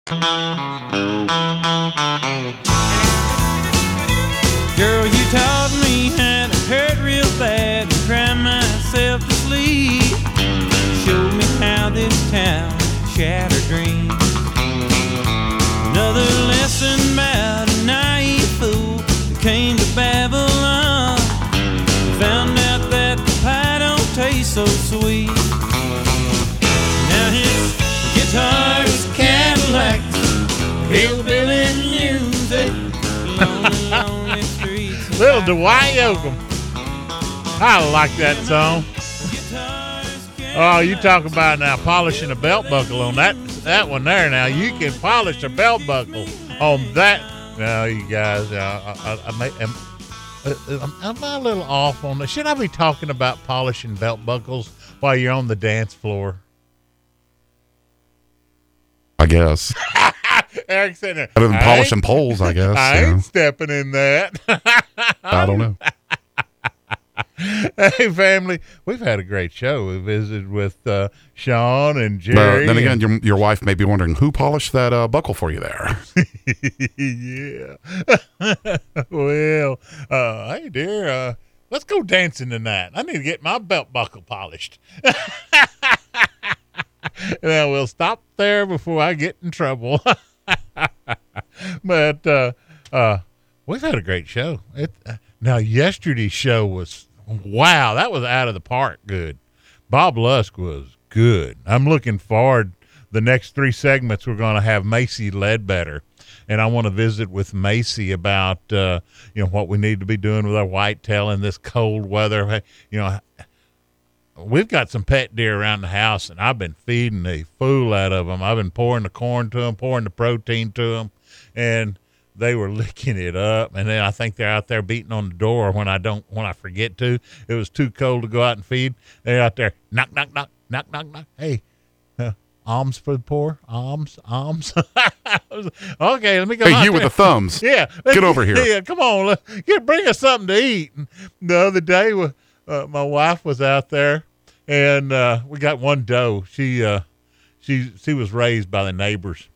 Speaker 3: Thank you.
Speaker 1: Little Dwight Yoakam. I like that song. Oh, you talk about now polishing a belt buckle on that that one there. Now you can polish a belt buckle on that. Now you guys, uh, I, I, I may, uh, am, am I a little off on this? Should I be talking about polishing belt buckles while you're on the dance floor?
Speaker 2: I guess.
Speaker 1: Eric sitting there.
Speaker 2: Other than
Speaker 1: "I
Speaker 2: polishing poles, I guess,
Speaker 1: I ain't
Speaker 2: yeah.
Speaker 1: stepping in that.
Speaker 2: I don't know.
Speaker 1: hey, family, we've had a great show. We visited with uh, Sean and Jerry.
Speaker 2: But then again, your, your wife may be wondering who polished that uh, buckle for you there.
Speaker 1: yeah. well, uh, hey, dear, uh, let's go dancing tonight. I need to get my belt buckle polished. now we'll stop there before I get in trouble. but uh, uh, we've had a great show. It, uh, now yesterday's show was wow, that was out of the park. Good. Bob Lusk was good. I'm looking forward. The next three segments we're going to have Macy Ledbetter, and I want to visit with Macy about uh, you know what we need to be doing with our whitetail in this cold weather. You know, we've got some pet deer around the house, and I've been feeding the fool out of them. I've been pouring the corn to them, pouring the protein to them, and they were licking it up. And then I think they're out there beating on the door when I don't, when I forget to. It was too cold to go out and feed. They're out there knock, knock, knock, knock, knock, knock. Hey, uh, alms for the poor, alms, alms. okay, let me go.
Speaker 2: Hey,
Speaker 1: out
Speaker 2: you with the thumbs.
Speaker 1: Yeah,
Speaker 2: Get over here.
Speaker 1: Yeah, come on, get bring us something to eat. And the other day, wa- uh, my wife was out there, and uh, we got one doe. She uh, she she was raised by the neighbors.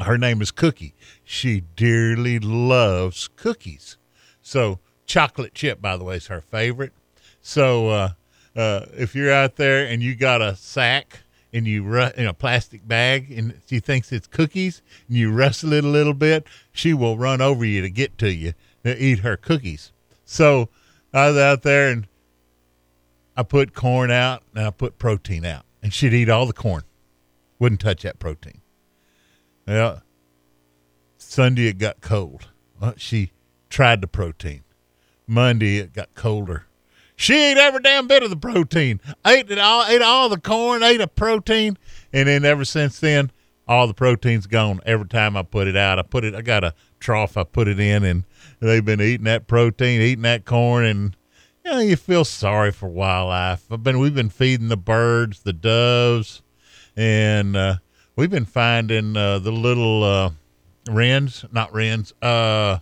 Speaker 1: Her name is Cookie. She dearly loves cookies. So chocolate chip, by the way, is her favorite. So uh, uh, if you're out there and you got a sack and you ru- in a plastic bag and she thinks it's cookies and you rustle it a little bit, she will run over you to get to you to eat her cookies. So I was out there and I put corn out and I put protein out, and she'd eat all the corn, wouldn't touch that protein. Yeah. Sunday it got cold. Well, she tried the protein. Monday it got colder. She ate every damn bit of the protein. Ate it all. Ate all the corn. Ate a protein, and then ever since then, all the protein's gone. Every time I put it out, I put it. I got a trough. I put it in, and they've been eating that protein, eating that corn, and you know you feel sorry for wildlife. I've been. We've been feeding the birds, the doves, and uh, we've been finding uh, the little uh, wrens, not wrens. Uh,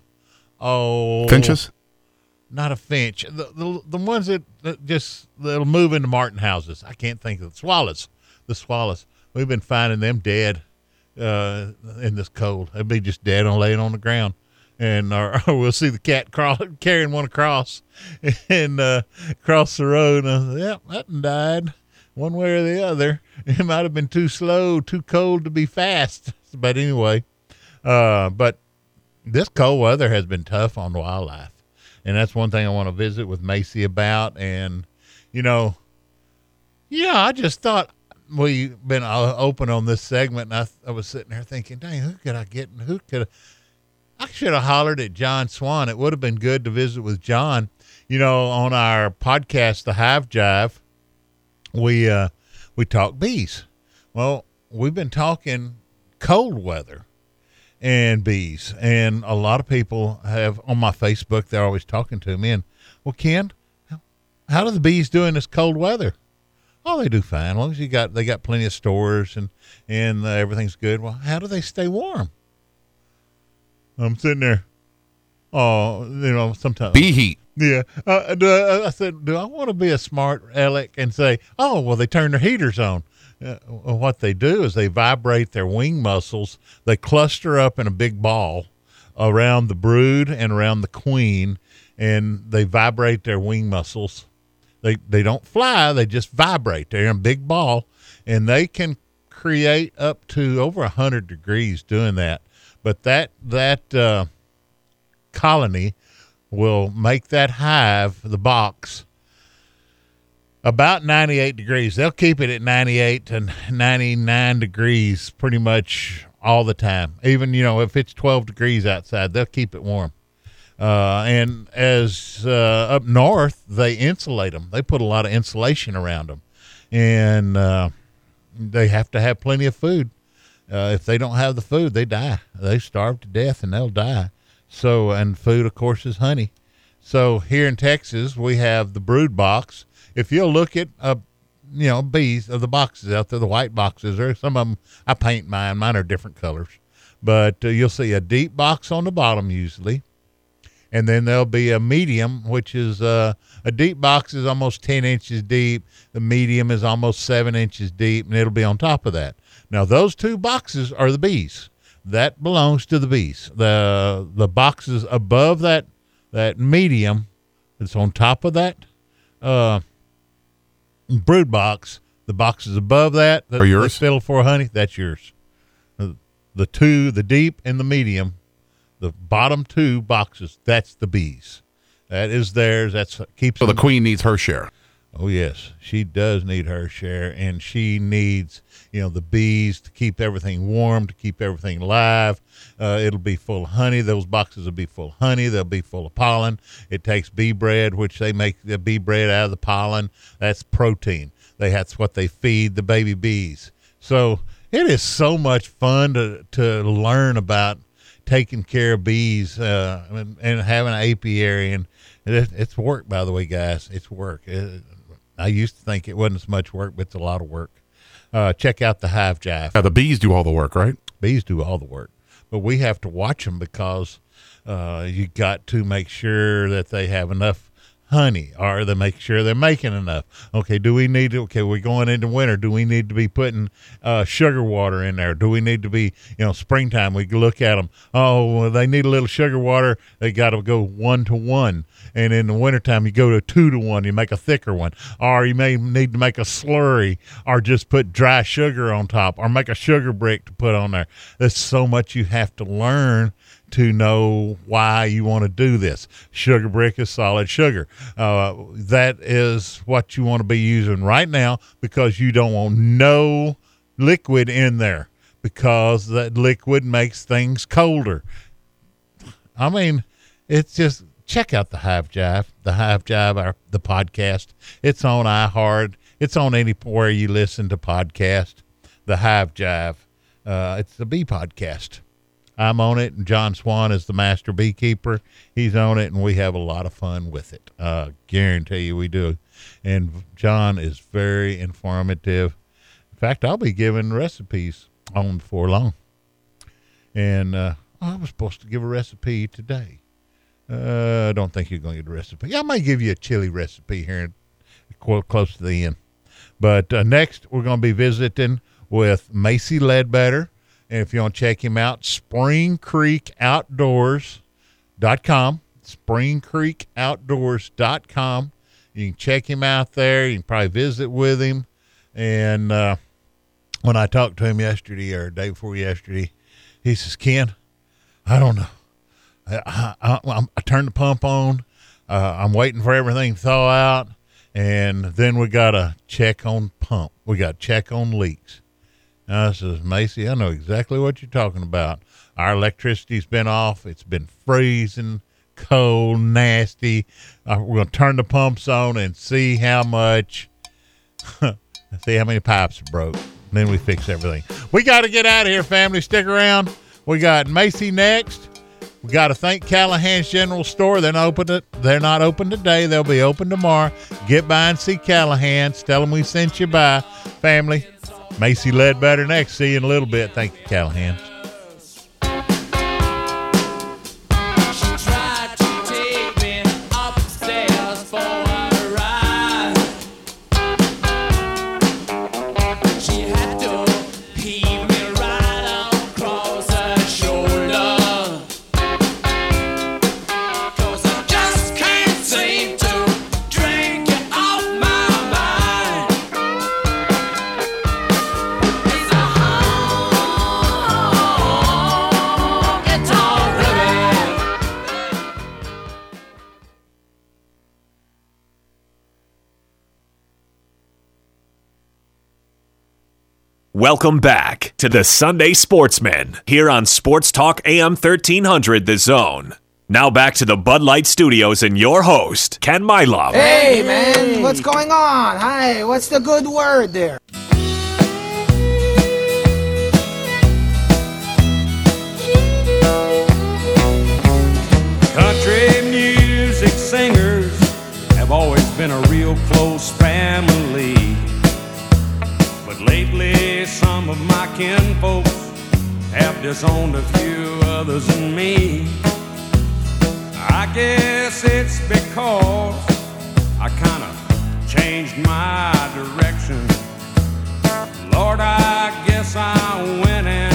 Speaker 1: oh,
Speaker 2: Finches?
Speaker 1: not a finch. The the, the ones that, that just that'll move into Martin houses. I can't think of the swallows. The swallows. We've been finding them dead uh, in this cold. They'd be just dead on laying on the ground, and or we'll see the cat crawl, carrying one across and uh, across the road. And, uh, yep, that one died. One way or the other. It might have been too slow, too cold to be fast. But anyway, uh, but this cold weather has been tough on wildlife and that's one thing I want to visit with Macy about. And you know, yeah, I just thought we've been uh, open on this segment, and I, I was sitting there thinking, dang, who could I get? And who could I? Should have hollered at John Swan. It would have been good to visit with John. You know, on our podcast, The Hive Jive, we uh, we talk bees. Well, we've been talking cold weather and bees. And a lot of people have on my Facebook, they're always talking to me. And, well, Ken, how do the bees do in this cold weather? Oh, they do fine. As long as you got, they got plenty of stores and, and uh, everything's good. Well, how do they stay warm? I'm sitting there. Oh, you know, sometimes
Speaker 2: Bee heat.
Speaker 1: yeah. Uh, I, I said, do I want to be a smart aleck and say, oh, well, they turn their heaters on? Uh, what they do is they vibrate their wing muscles. They cluster up in a big ball around the brood and around the queen, and they vibrate their wing muscles. They they don't fly; they just vibrate. They're in big ball, and they can create up to over a hundred degrees doing that. But that that uh, colony will make that hive, the box, about 98 degrees. They'll keep it at 98 to 99 degrees pretty much all the time. Even, you know, if it's 12 degrees outside, they'll keep it warm. Uh, and as uh, up north, they insulate them. They put a lot of insulation around them. And uh, they have to have plenty of food. Uh, if they don't have the food, they die. They starve to death and they'll die. So, and food, of course, is honey. So here in Texas, we have the brood box. If you'll look at, uh, you know, bees of the boxes out there, the white boxes, or some of them, I paint mine. Mine are different colors, but uh, you'll see a deep box on the bottom usually, and then there'll be a medium, which is uh, a deep box is almost ten inches deep. The medium is almost seven inches deep, and it'll be on top of that. Now those two boxes are the bees. That belongs to the bees. the The boxes above that that medium, that's on top of that uh, brood box. The boxes above that that
Speaker 2: Are yours?
Speaker 1: filled for honey. That's yours. The two, the deep and the medium, the bottom two boxes. That's the bees. That is theirs. That's keeps.
Speaker 2: So the queen needs her share.
Speaker 1: Oh yes, she does need her share, and she needs you know the bees to keep everything warm, to keep everything live. Uh, it'll be full of honey. Those boxes will be full of honey. They'll be full of pollen. It takes bee bread, which they make the bee bread out of the pollen. That's protein. They that's what they feed the baby bees. So it is so much fun to to learn about taking care of bees uh, and, and having an apiary and it, it's work by the way guys. It's work. It- i used to think it wasn't as much work but it's a lot of work. Uh, check out the hive jive.
Speaker 2: Yeah, the bees do all the work, right?
Speaker 1: bees do all the work. But we have to watch them because uh, you got to make sure that they have enough honey Are they make sure they're making enough. Okay do we need to okay we're going into winter. Do we need to be putting uh, sugar water in there? Do we need to be you know springtime we look at them oh well, they need a little sugar water they got to go one to one. And in the wintertime you go to two to one you make a thicker one. Or you may need to make a slurry or just put dry sugar on top or make a sugar brick to put on there. There's so much you have to learn to know why you want to do this. Sugar brick is solid sugar. Uh, that is what you want to be using right now because you don't want no liquid in there because that liquid makes things colder. I mean, it's just check out the Hive Jive, the Hive Jive, our the podcast. It's on iHeart. It's on anywhere you listen to podcast. The Hive Jive. Uh, it's the bee podcast. I'm on it, and John Swan is the master beekeeper. He's on it, and we have a lot of fun with it. Uh, guarantee you we do. And John is very informative. In fact, I'll be giving recipes on before long. And uh, I was supposed to give a recipe today. Uh, I don't think you're going to get a recipe. I might give you a chili recipe here close to the end. But uh, next, we're going to be visiting with Macy Ledbetter. And if you want to check him out, springcreekoutdoors.com. Springcreekoutdoors.com. You can check him out there. You can probably visit with him. And uh, when I talked to him yesterday or day before yesterday, he says, Ken, I don't know. I, I, I, I turned the pump on. Uh, I'm waiting for everything to thaw out. And then we got to check on pump. We got to check on leaks. And I says, Macy, I know exactly what you're talking about. Our electricity's been off. It's been freezing, cold, nasty. Uh, we're going to turn the pumps on and see how much, see how many pipes broke. Then we fix everything. We got to get out of here, family. Stick around. We got Macy next. We got to thank Callahan's General Store. They're not open. To, they're not open today. They'll be open tomorrow. Get by and see Callahan's. Tell them we sent you by, family. Macy Ledbetter next. See you in a little bit. Thank you, Callahan.
Speaker 5: Welcome back to the Sunday Sportsman here on Sports Talk AM 1300 The Zone. Now back to the Bud Light Studios and your host, Ken Milam.
Speaker 6: Hey, man, what's going on? Hi, what's the good word there?
Speaker 4: Country music singers have always been a real close family. But lately, some of my kinfolks have disowned a few others than me. I guess it's because I kind of changed my direction. Lord, I guess I went and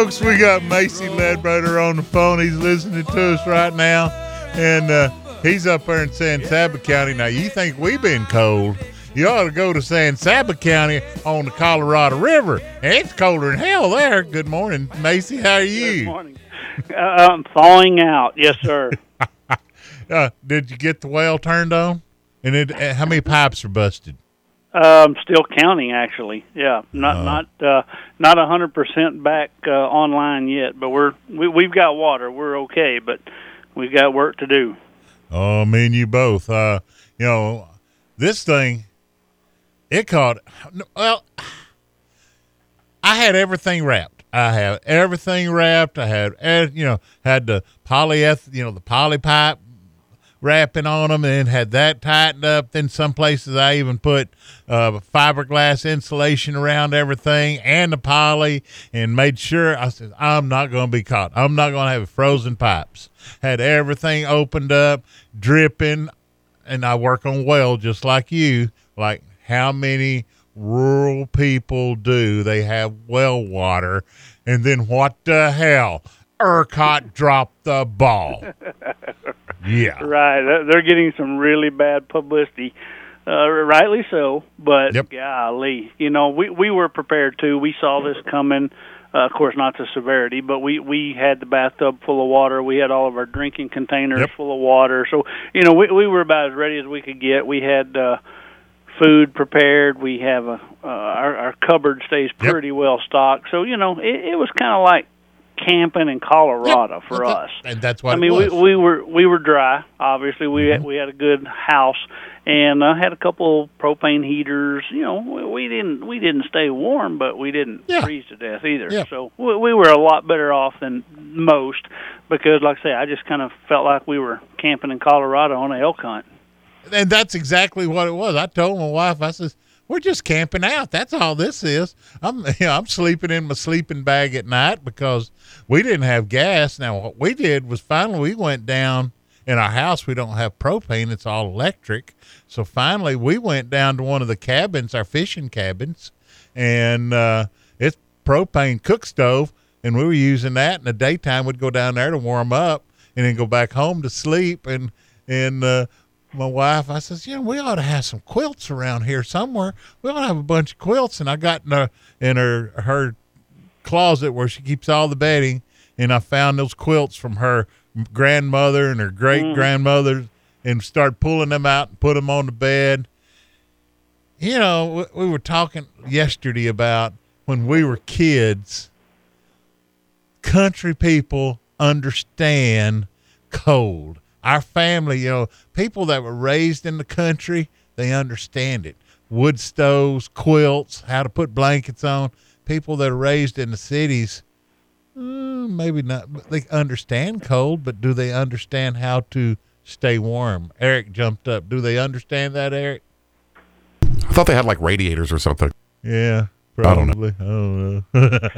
Speaker 1: Folks, we got Macy Ledbetter on the phone. He's listening to us right now. And uh, he's up there in San Saba County. Now, you think we've been cold. You ought to go to San Saba County on the Colorado River. It's colder than hell there. Good morning, Macy. How are you?
Speaker 15: Good morning. Uh, I'm thawing out. Yes, sir.
Speaker 1: Uh, did you get the well turned on? And it, uh, how many pipes are busted?
Speaker 15: Um, still counting, actually. Yeah, not
Speaker 1: Oh.
Speaker 15: not uh, not a hundred percent back uh, online yet, but we're we, we've got water. We're okay, but we've got work to do.
Speaker 1: Oh, me and you both. Uh, you know, this thing, it caught. Well, I had everything wrapped. I had everything wrapped. I had, eh, you know, had the polyeth, you know, the poly pipe wrapping on them, and had that tightened up. Then some places I even put uh, fiberglass insulation around everything and the poly, and made sure I said I'm not going to be caught. I'm not going to have frozen pipes. Had everything opened up, dripping, and I work on well just like you. Like how many rural people do. They have well water, and then what the hell? ERCOT dropped the ball. Yeah.
Speaker 15: Right. They're- getting some really bad publicity. Uh, rightly so, but golly, you know, we we were prepared too. We saw this coming. Uh, of course, not to severity, but we we had the bathtub full of water. We had all of our drinking containers full of water. So, you know, we we were about as ready as we could get. We had uh, food prepared. We have a uh, our our cupboard stays pretty well stocked. So, you know, it, it was kind of like camping in Colorado for us.
Speaker 1: And that's what
Speaker 15: I mean,
Speaker 1: it was.
Speaker 15: we we were we were dry. Obviously, we
Speaker 1: Mm-hmm.
Speaker 15: had, we had a good house and uh, had a couple propane heaters. You know, we, we didn't we didn't stay warm, but we didn't freeze to death either.
Speaker 1: Yeah.
Speaker 15: So we, we were a lot better off than most because, like I say, I just kind of felt like we were camping in Colorado on an elk hunt.
Speaker 1: and that's exactly what it was. I told my wife, I says, "We're just camping out. That's all this is. I'm, you know, I'm sleeping in my sleeping bag at night because we didn't have gas. Now what we did was finally we went down in our house. We don't have propane; it's all electric. So finally, we went down to one of the cabins, our fishing cabins, and uh, it's propane cook stove, and we were using that in the daytime. We'd go down there to warm up, and then go back home to sleep, and and. Uh, my wife, I says, you know, we ought to have some quilts around here somewhere. We ought to have a bunch of quilts. And I got in her in her her closet where she keeps all the bedding, and I found those quilts from her grandmother and her great mm. grandmother, and started pulling them out and put them on the bed. You know, we, we were talking yesterday about when we were kids. Country people understand cold. Our family, you know, people that were raised in the country, they understand it. Wood stoves, quilts, how to put blankets on. People that are raised in the cities, mm, maybe not. They understand cold, but do they understand how to stay warm? Eric jumped up. Do they understand that, Eric?
Speaker 2: I thought they had like radiators or something.
Speaker 1: Yeah,
Speaker 2: I don't know.
Speaker 1: probably. I don't know.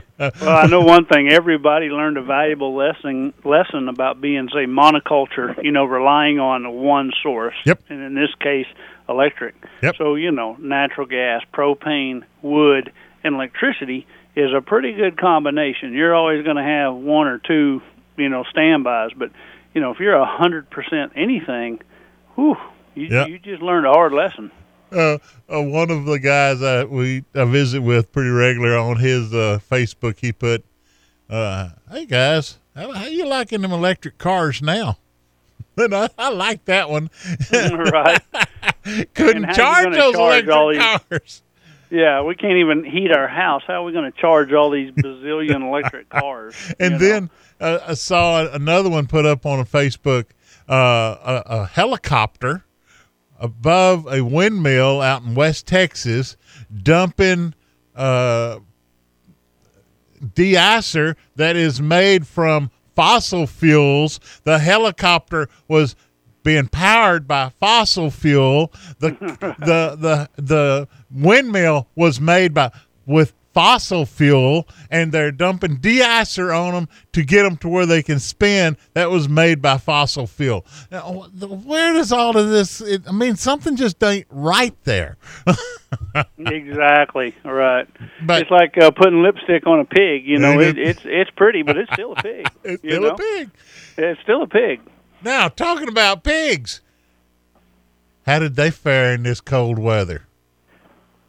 Speaker 15: well, I know one thing. Everybody learned a valuable lesson lesson about being, say, monoculture. You know, relying on one source.
Speaker 1: Yep.
Speaker 15: And in this case, electric.
Speaker 1: Yep.
Speaker 15: So you know, natural gas, propane, wood, and electricity is a pretty good combination. You're always going to have one or two, you know, standbys. But you know, if you're a hundred percent anything, whew, you
Speaker 1: Yeah.
Speaker 15: you just learned a hard lesson.
Speaker 1: Uh, uh, one of the guys that we I visit with pretty regular on his uh, Facebook, he put, uh, "Hey guys, how, how you liking them electric cars now?" and I, I like that one.
Speaker 15: right.
Speaker 1: Couldn't
Speaker 15: And how you
Speaker 1: charge those
Speaker 15: charge
Speaker 1: electric cars.
Speaker 15: Yeah, we can't even heat our house. How are we going to charge all these bazillion electric cars?
Speaker 1: And then uh, I saw another one put up on a Facebook, uh, a, a helicopter above a windmill out in West Texas, dumping uh, de-icer that is made from fossil fuels. The helicopter was being powered by fossil fuel. The the the the windmill was made by with fossil fuel, and they're dumping de-icer on them to get them to where they can spin. That was made by fossil fuel. Now, where does all of this? It, I mean, something just ain't right there.
Speaker 15: exactly right.
Speaker 1: But-
Speaker 15: it's like uh, putting lipstick on a pig. You know, it, it's it's pretty, but it's still a pig.
Speaker 1: It's still a pig.
Speaker 15: It's still a pig.
Speaker 1: Now, talking about pigs, how did they fare in this cold weather?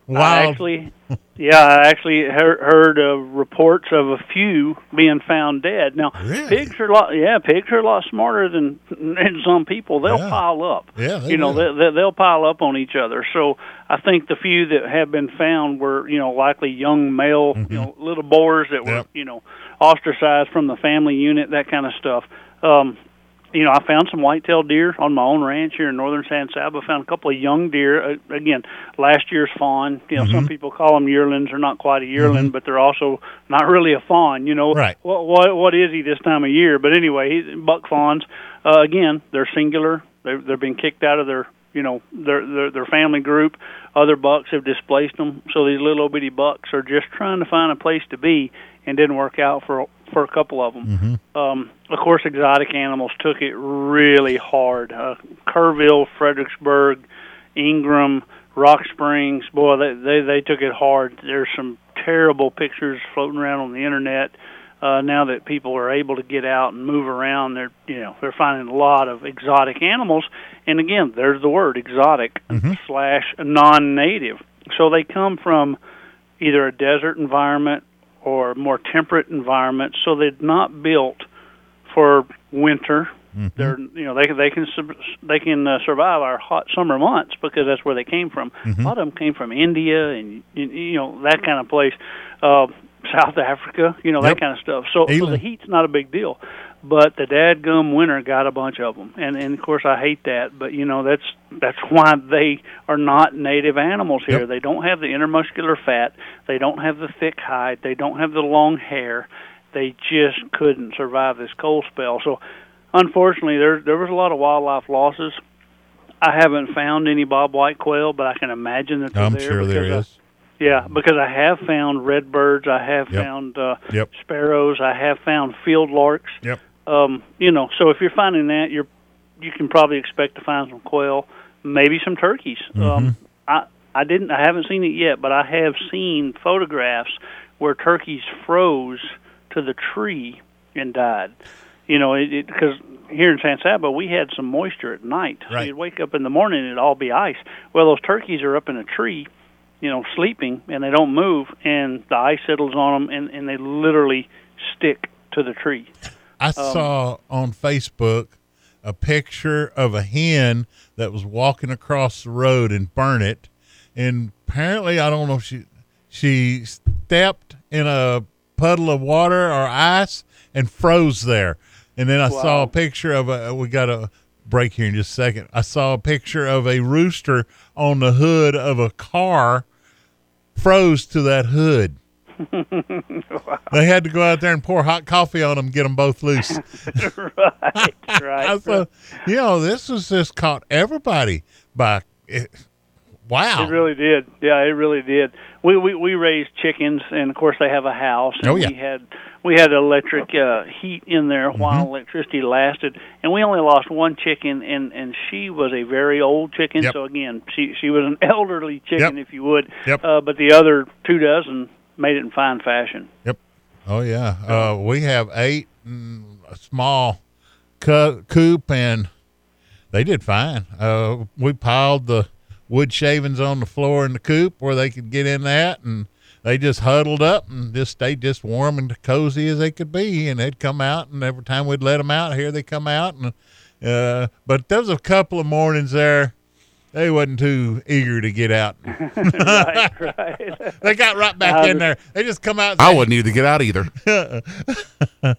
Speaker 15: I actually, yeah, I actually heard, heard uh, reports of a few being found dead. Now, pigs are a lot, yeah, pigs are a lot smarter than, than some people. They'll
Speaker 1: Yeah.
Speaker 15: pile up.
Speaker 1: Yeah,
Speaker 15: you know,
Speaker 1: will.
Speaker 15: they, they, they'll pile up on each other. So I think the few that have been found were, you know, likely young male, you know, little boars that were,
Speaker 1: Mm-hmm. Yep.
Speaker 15: you know, ostracized from the family unit, that kind of stuff. Um, you know, I found some white-tailed deer on my own ranch here in northern San Saba. Found a couple of young deer. Uh, again, last year's fawn. You know, some
Speaker 1: Mhm.
Speaker 15: people call them yearlings. They're not quite a yearling,
Speaker 1: Mhm.
Speaker 15: but they're also not really a fawn. You know,
Speaker 1: Right.
Speaker 15: What what what is he this time of year? But anyway, he's buck fawns. Uh, again, they're singular. They're they're being kicked out of their you know their their their family group. Other bucks have displaced them. So these little bitty bucks are just trying to find a place to be, and didn't work out for for a couple of them.
Speaker 1: Mm-hmm.
Speaker 15: Um, of course, exotic animals took it really hard. Uh, Kerrville, Fredericksburg, Ingram, Rock Springs, boy, they they, they took it hard. There's some terrible pictures floating around on the internet. Uh, now that people are able to get out and move around, they're you know they're finding a lot of exotic animals. And again, there's the word exotic slash non-native. So they come from either a desert environment or more temperate environment. So they're not built for winter. They're you know they can they can sub- they can uh, survive our hot summer months because that's where they came from. A lot of them came from India and you, you know that kind of place, uh, South Africa, you know
Speaker 1: Yep.
Speaker 15: that kind of stuff. So, so the heat's not a big deal, but the dadgum winter got a bunch of them, and and of course I hate that. But you know that's that's why they are not native animals here.
Speaker 1: Yep.
Speaker 15: They don't have the intermuscular fat. They don't have the thick hide. They don't have the long hair. They just couldn't survive this cold spell. So, unfortunately, there there was a lot of wildlife losses. I haven't found any bob white quail, but I can imagine that they're
Speaker 1: I'm
Speaker 15: there.
Speaker 1: sure there is.
Speaker 15: Yeah, because I have found redbirds, I have
Speaker 1: Yep.
Speaker 15: found uh,
Speaker 1: Yep.
Speaker 15: sparrows, I have found field larks.
Speaker 1: Yep.
Speaker 15: Um, you know, so if you're finding that, you're you can probably expect to find some quail, maybe some turkeys.
Speaker 1: Mm-hmm.
Speaker 15: Um, I I didn't, I haven't seen it yet, but I have seen photographs where turkeys froze to the tree and died. You know, it because here in San Saba we had some moisture at night. So
Speaker 1: Right.
Speaker 15: you'd wake up in the morning and it'd all be ice. Well, those turkeys are up in a tree you know, sleeping and they don't move, and the ice settles on them, and, and they literally stick to the tree.
Speaker 1: I
Speaker 15: Um,
Speaker 1: saw on Facebook a picture of a hen that was walking across the road in Burnet, and apparently I don't know if she she stepped in a puddle of water or ice and froze there. And then I saw a picture of a. We got a break here in just a second. I saw a picture of a rooster on the hood of a car, froze to that hood. They had to go out there and pour hot coffee on them, get them both loose.
Speaker 15: right, right.
Speaker 1: so, you know, this was just caught everybody by. It, wow.
Speaker 15: It really did. Yeah, it really did. We we we raised chickens, and of course they have a house. And
Speaker 1: Oh, yeah.
Speaker 15: We had we had electric uh, heat in there while
Speaker 1: Mm-hmm.
Speaker 15: electricity lasted, and we only lost one chicken, and and she was a very old chicken.
Speaker 1: Yep.
Speaker 15: So again, she she was an elderly chicken,
Speaker 1: Yep.
Speaker 15: if you would.
Speaker 1: Yep.
Speaker 15: Uh, but the other two dozen made it in fine fashion.
Speaker 1: Yep. Oh yeah. Uh, we have eight mm, a small co- coop, and they did fine. Uh, we piled the wood shavings on the floor in the coop where they could get in that, and they just huddled up and just stayed just warm and cozy as they could be. And they'd come out, and every time we'd let them out, here they come out. And uh, but there was a couple of mornings there. They wasn't too eager to get out.
Speaker 15: right, right.
Speaker 1: They got right back
Speaker 15: Uh,
Speaker 1: in there. They just come out. and
Speaker 2: I wouldn't need to get out either.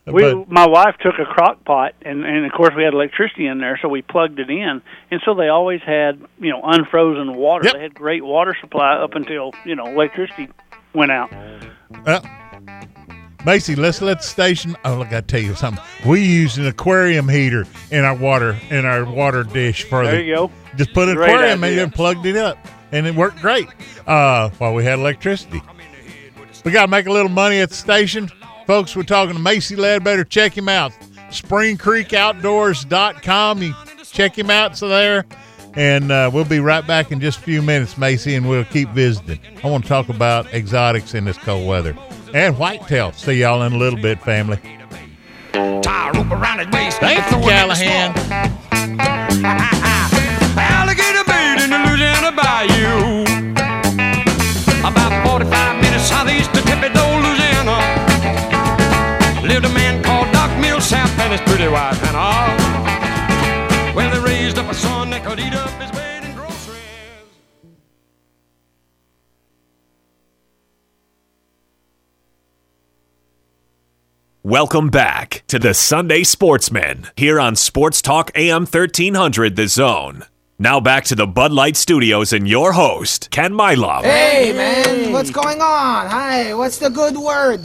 Speaker 15: We,
Speaker 1: But-
Speaker 15: my wife took a crock pot, and and of course we had electricity in there, so we plugged it in, and so they always had you know unfrozen water.
Speaker 1: Yep.
Speaker 15: They had great water supply up until you know electricity went out.
Speaker 1: Uh, Macy, let's let the station. Oh, look, I tell you something. We used an aquarium heater in our water in our water dish for
Speaker 15: There
Speaker 1: the.
Speaker 15: you go.
Speaker 1: Just put an
Speaker 15: Great
Speaker 1: aquarium in
Speaker 15: idea.
Speaker 1: it and plugged it up, and it worked great. Uh, while we had electricity, we got to make a little money at the station, folks. We're talking to Macy Ledbetter. Check him out. SpringCreekOutdoors.com. You check him out. So there. And uh, we'll be right back in just a few minutes, Macy, and we'll keep visiting. I want to talk about exotics in this cold weather and whitetail. See y'all in a little bit, family.
Speaker 3: Tie a rope around his waist.
Speaker 1: Thank Callahan.
Speaker 3: His pretty wife Hannah. Well, they raised up a son that could eat up his weight in groceries.
Speaker 5: Welcome back to the Sunday Sportsman here on Sports Talk AM 1300 The Zone. Now back to the Bud Light Studios and your host, Ken Milam.
Speaker 6: Hey, man, what's going on? Hi, what's the good word?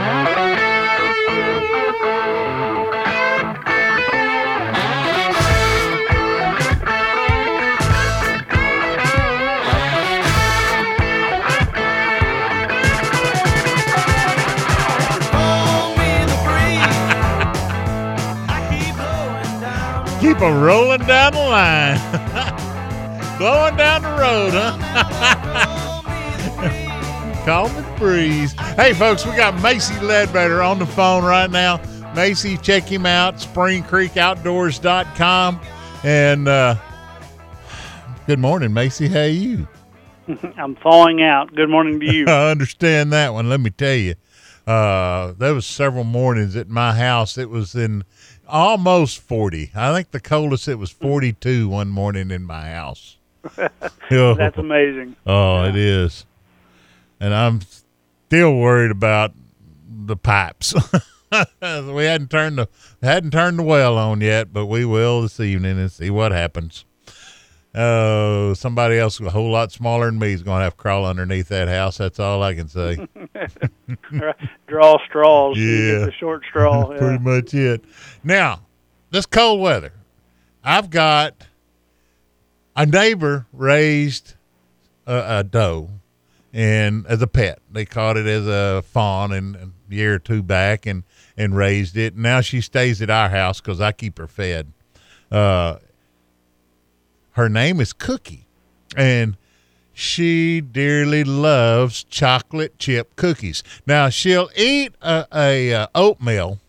Speaker 1: Rolling down the line. Blowing down the road, huh? Calm and breeze. Hey, folks, we got Macy Ledbetter on the phone right now. Macy, check him out, springcreekoutdoors.com. And uh, good morning, Macy. How are you?
Speaker 15: I'm thawing out. Good morning to you.
Speaker 1: I understand that one. Let me tell you, uh, there was several mornings at my house. It was in almost 40. I think the coldest it was 42 one morning in my house. Oh.
Speaker 15: That's amazing.
Speaker 1: Oh, it is. And I'm still worried about the pipes. we hadn't turned the hadn't turned the well on yet, but we will this evening and see what happens. Oh, somebody else a whole lot smaller than me is going to have to crawl underneath that house. That's all I can say.
Speaker 15: Draw straws.
Speaker 1: Yeah.
Speaker 15: get the short straw.
Speaker 1: That's pretty much it. Now, this cold weather, I've got a neighbor raised a, a doe, and as a pet, they caught it as a fawn in a year or two back, and and raised it. Now she stays at our house because I keep her fed. Uh, her name is Cookie, and she dearly loves chocolate chip cookies. Now she'll eat a, a, uh oatmeal,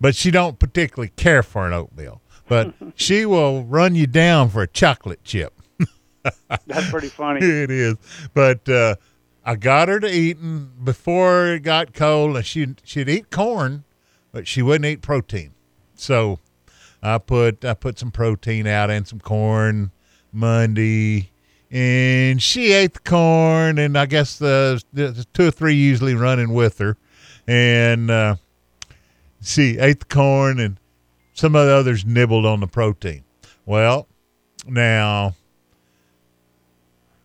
Speaker 1: but she don't particularly care for an oatmeal. But she will run you down for a chocolate chip.
Speaker 15: That's pretty funny.
Speaker 1: it is. But uh, I got her to eating before it got cold, and she she'd eat corn, but she wouldn't eat protein. So I put I put some protein out and some corn Monday, and she ate the corn, and I guess the, the two or three usually running with her, and uh, she ate the corn, and some of the others nibbled on the protein. Well, now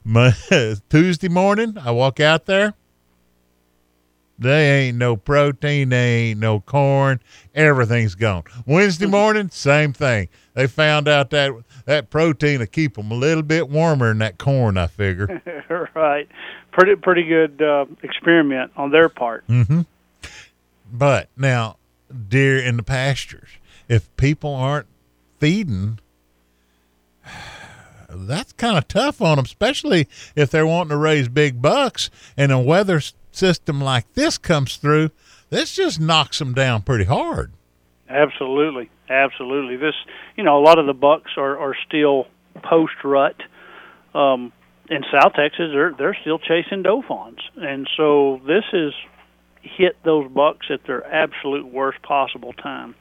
Speaker 1: Mon- Tuesday morning, I walk out there. They ain't no protein, they ain't no corn, everything's gone. Wednesday morning, same thing. They found out that that protein to keep them a little bit warmer than that corn. I figure.
Speaker 15: right. Pretty pretty good uh, experiment on their part.
Speaker 1: hmm But now, deer in the pastures, if people aren't feeding, that's kind of tough on them, especially if they're wanting to raise big bucks and the weather s- system like this comes through. This just knocks them down pretty hard.
Speaker 15: Absolutely, absolutely. This, you know, a lot of the bucks are are still post rut. Um, in South Texas, they're they're still chasing doe fawns, and so this has hit those bucks at their absolute worst possible time.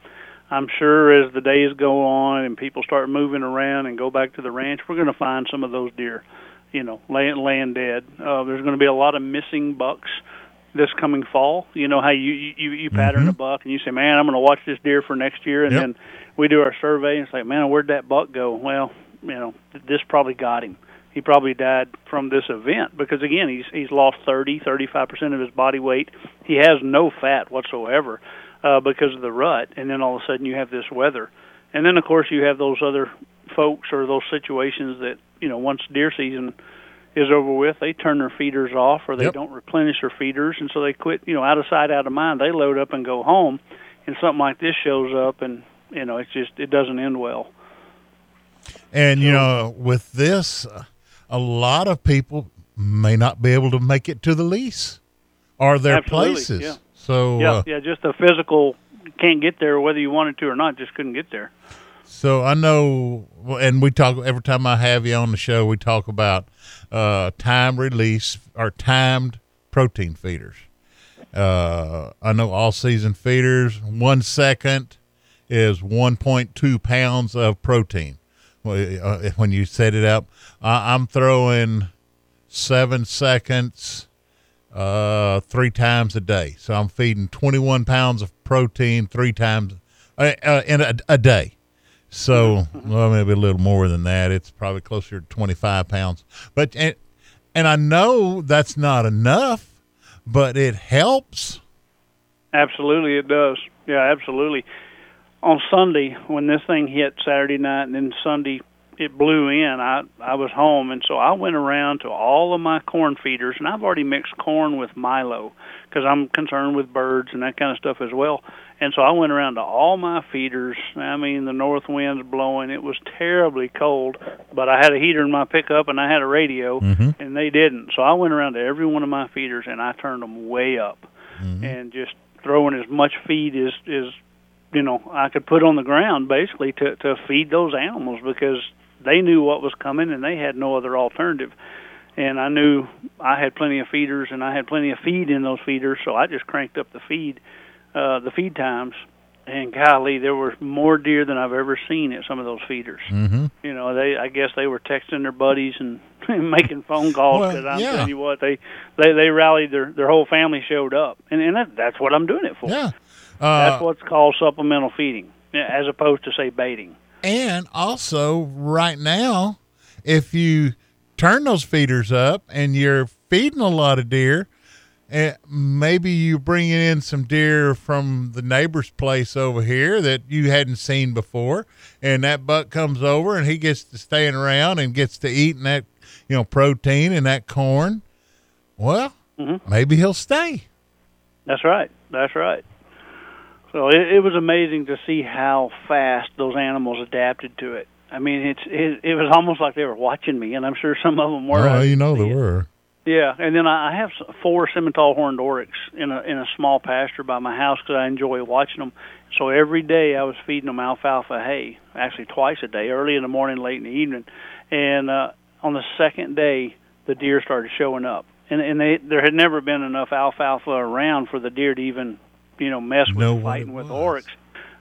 Speaker 15: I'm sure as the days go on and people start moving around and go back to the ranch, we're going to find some of those deer, you know, laying laying dead. Uh, there's going to be a lot of missing bucks this coming fall. You know how you you you pattern a buck and you say, "Man, I'm going to watch this deer for next year," and
Speaker 1: Yep.
Speaker 15: then we do our survey and it's like, "Man, where'd that buck go?" Well, you know, this probably got him. He probably died from this event because again, he's he's lost 30, 35 percent of his body weight. He has no fat whatsoever uh, because of the rut, and then all of a sudden you have this weather, and then of course you have those other folks or those situations that you know once deer season is over with, they turn their feeders off or they
Speaker 1: Yep.
Speaker 15: don't replenish their feeders, and so they quit. You know, out of sight, out of mind. They load up and go home, and something like this shows up, and you know, it's just it doesn't end well.
Speaker 1: And you know, with this, a lot of people may not be able to make it to the lease or their
Speaker 15: Absolutely,
Speaker 1: places.
Speaker 15: yeah.
Speaker 1: So,
Speaker 15: yeah,
Speaker 1: uh,
Speaker 15: yeah, just the physical can't get there whether you wanted to or not. Just couldn't get there.
Speaker 1: So I know, and we talk every time I have you on the show. We talk about uh, time release or timed protein feeders. Uh, I know all season feeders. One second is 1.2 pounds of protein. Uh, When you set it up, I'm throwing seven seconds uh, three times a day. So I'm feeding 21 pounds of protein three times uh, uh, in a, a day. So, well, maybe a little more than that. It's probably closer to 25 pounds. But, and, and I know that's not enough, but it helps.
Speaker 15: Absolutely, it does. Yeah, absolutely. On Sunday, when this thing hit Saturday night, and then Sunday it blew in, I I was home, and so I went around to all of my corn feeders, and I've already mixed corn with Milo because I'm concerned with birds and that kind of stuff as well. And so I went around to all my feeders. I mean, the north wind's blowing. It was terribly cold, but I had a heater in my pickup and I had a radio,
Speaker 1: Mhm.
Speaker 15: and they didn't. So I went around to every one of my feeders and I turned them way up and just throwing as much feed as as you know I could put on the ground basically to to feed those animals because they knew what was coming and they had no other alternative. And I knew I had plenty of feeders and I had plenty of feed in those feeders, so I just cranked up the feed, uh, the feed times. And golly, there were more deer than I've ever seen at some of those feeders.
Speaker 1: Mm-hmm.
Speaker 15: You know, they I guess they were texting their buddies and making phone calls
Speaker 1: Well,
Speaker 15: because I'm
Speaker 1: yeah.
Speaker 15: telling you what they they they rallied their their whole family showed up and and that, that's what I'm doing it for.
Speaker 1: Yeah,
Speaker 15: that's
Speaker 1: Uh,
Speaker 15: what's called supplemental feeding as opposed to say baiting.
Speaker 1: And also, right now, if you turn those feeders up and you're feeding a lot of deer, eh, maybe you're bringing in some deer from the neighbor's place over here that you hadn't seen before, and that buck comes over and he gets to staying around and gets to eating that, you know, protein and that corn. Well,
Speaker 15: Mm-hmm.
Speaker 1: maybe he'll stay.
Speaker 15: That's right. That's right. So it, it was amazing to see how fast those animals adapted to it. I mean, it's it, it was almost like they were watching me, and I'm sure some of them were.
Speaker 1: Oh, you know they were.
Speaker 15: Yeah, and then I I have four scimitar horned oryx in a in a small pasture by my house because I enjoy watching them. So every day I was feeding them alfalfa hay, actually twice a day, early in the morning, late in the evening. And uh, on the second day, the deer started showing up, and and they there had never been enough alfalfa around for the deer to even you know mess with fighting with oryx.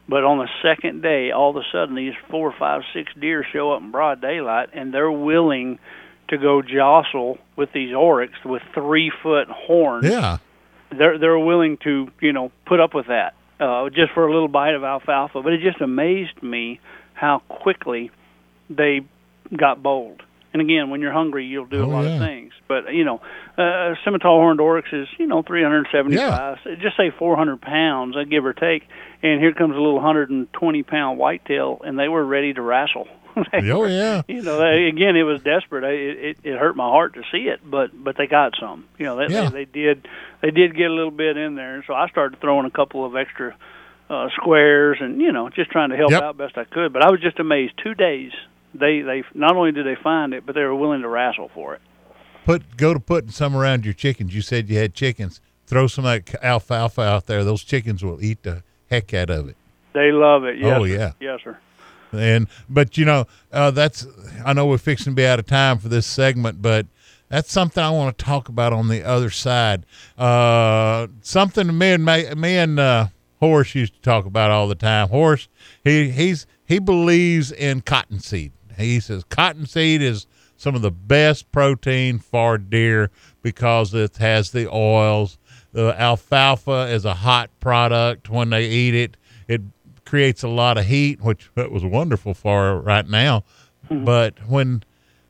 Speaker 15: But on the second day, all of a sudden, these four, five, six deer show up in broad daylight, and they're willing to go jostle with these oryx with three foot horns.
Speaker 1: Yeah.
Speaker 15: They're they're willing to you know put up with that uh, just for a little bite of alfalfa. But it just amazed me how quickly they got bold. And again, when you're hungry, you'll do a
Speaker 1: Oh,
Speaker 15: lot
Speaker 1: yeah.
Speaker 15: of things. But you know, uh, scimitar horned oryx is you know 375, so just say 400 pounds, uh, give or take. And here comes a little 120 pound whitetail, and they were ready to wrestle.
Speaker 1: Oh,
Speaker 15: were-
Speaker 1: yeah.
Speaker 15: You know, they, again, it was desperate. I, it, it it hurt my heart to see it, but but they got some. You know, they,
Speaker 1: Yeah.
Speaker 15: they they did they did get a little bit in there, and so I started throwing a couple of extra uh, squares, and you know, just trying to help
Speaker 1: Yep.
Speaker 15: out best I could. But I was just amazed. Two days, they they not only did they find it, but they were willing to wrestle for it.
Speaker 1: Put go to putting some around your chickens. You said you had chickens. Throw some that alfalfa out there. Those chickens will eat the heck out of it.
Speaker 15: They love it. Yes,
Speaker 1: Oh,
Speaker 15: sir.
Speaker 1: yeah.
Speaker 15: yes, sir.
Speaker 1: And but you know uh, that's I know we're fixing to be out of time for this segment, but that's something I want to talk about on the other side. Uh, something me and me, me and uh, Horace used to talk about all the time. Horace he he's he believes in cottonseed. He says cottonseed is some of the best protein for deer because it has the oils. The alfalfa is a hot product when they eat it. It creates a lot of heat, which that was wonderful for right now. Mm-hmm. But when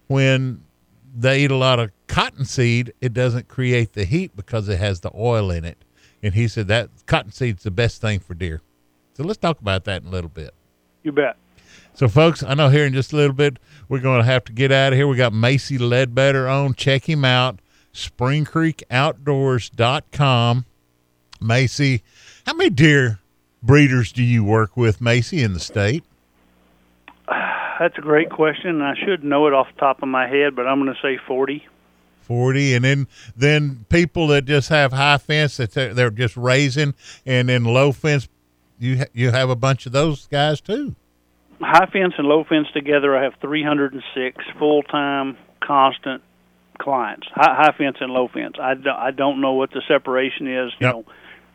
Speaker 1: when they eat a lot of cottonseed, it doesn't create the heat because it has the oil in it. And he said that cottonseed's the best thing for deer. So let's talk about that in a little bit.
Speaker 15: You bet.
Speaker 1: So, folks, I know here in just a little bit we're going to have to get out of here. We got Macy Ledbetter on. Check him out. SpringCreekOutdoors.com. Macy, how many deer breeders do you work with, Macy, in the state?
Speaker 15: That's a great question, I should know it off the top of my head, but I'm going to say 40.
Speaker 1: 40 and then then people that just have high fence that they're, they're just raising and then low fence you ha- you have a bunch of those guys too
Speaker 15: high fence and low fence together, I have 306 full time, constant clients. High, high fence and low fence. I don't, I don't know what the separation is, you
Speaker 1: Yep.
Speaker 15: know,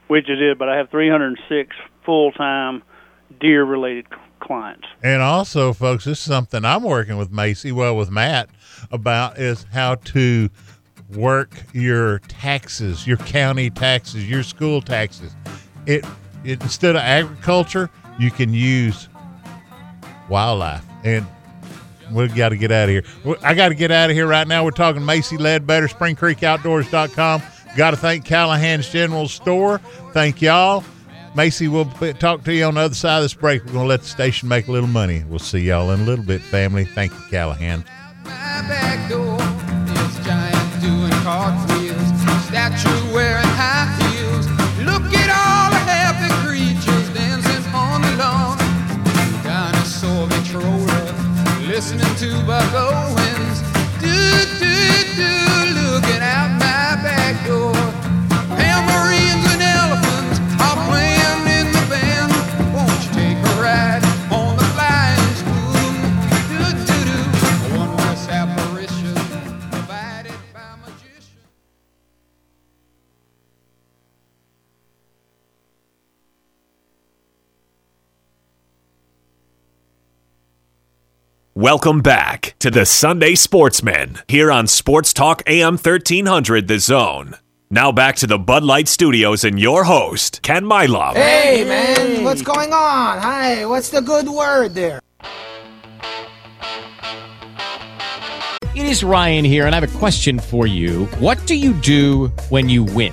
Speaker 15: which it is, but I have 306 full time deer related clients.
Speaker 1: and also folks this is something i'm working with macy well with matt about is how to work your taxes your county taxes your school taxes it, it instead of agriculture you can use wildlife. And we got to get out of here. I got to get out of here right now. We're talking Macy Ledbetter, SpringCreekOutdoors.com. Got to thank Callahan's General Store. Thank y'all. Macy, we'll talk to you on the other side of this break. We're going to let the station make a little money. We'll see y'all in a little bit, family. Thank you, Callahan.
Speaker 3: Listening to Buck Owens. Do, do, do,
Speaker 5: Welcome back to the Sunday Sportsman here on Sports Talk AM 1300 The Zone. Now back to the Bud Light Studios and your host, Ken Milam.
Speaker 6: Hey, man, what's going on? Hi, what's the good word there?
Speaker 8: It is Ryan here, and I have a question for you. What do you do when you win?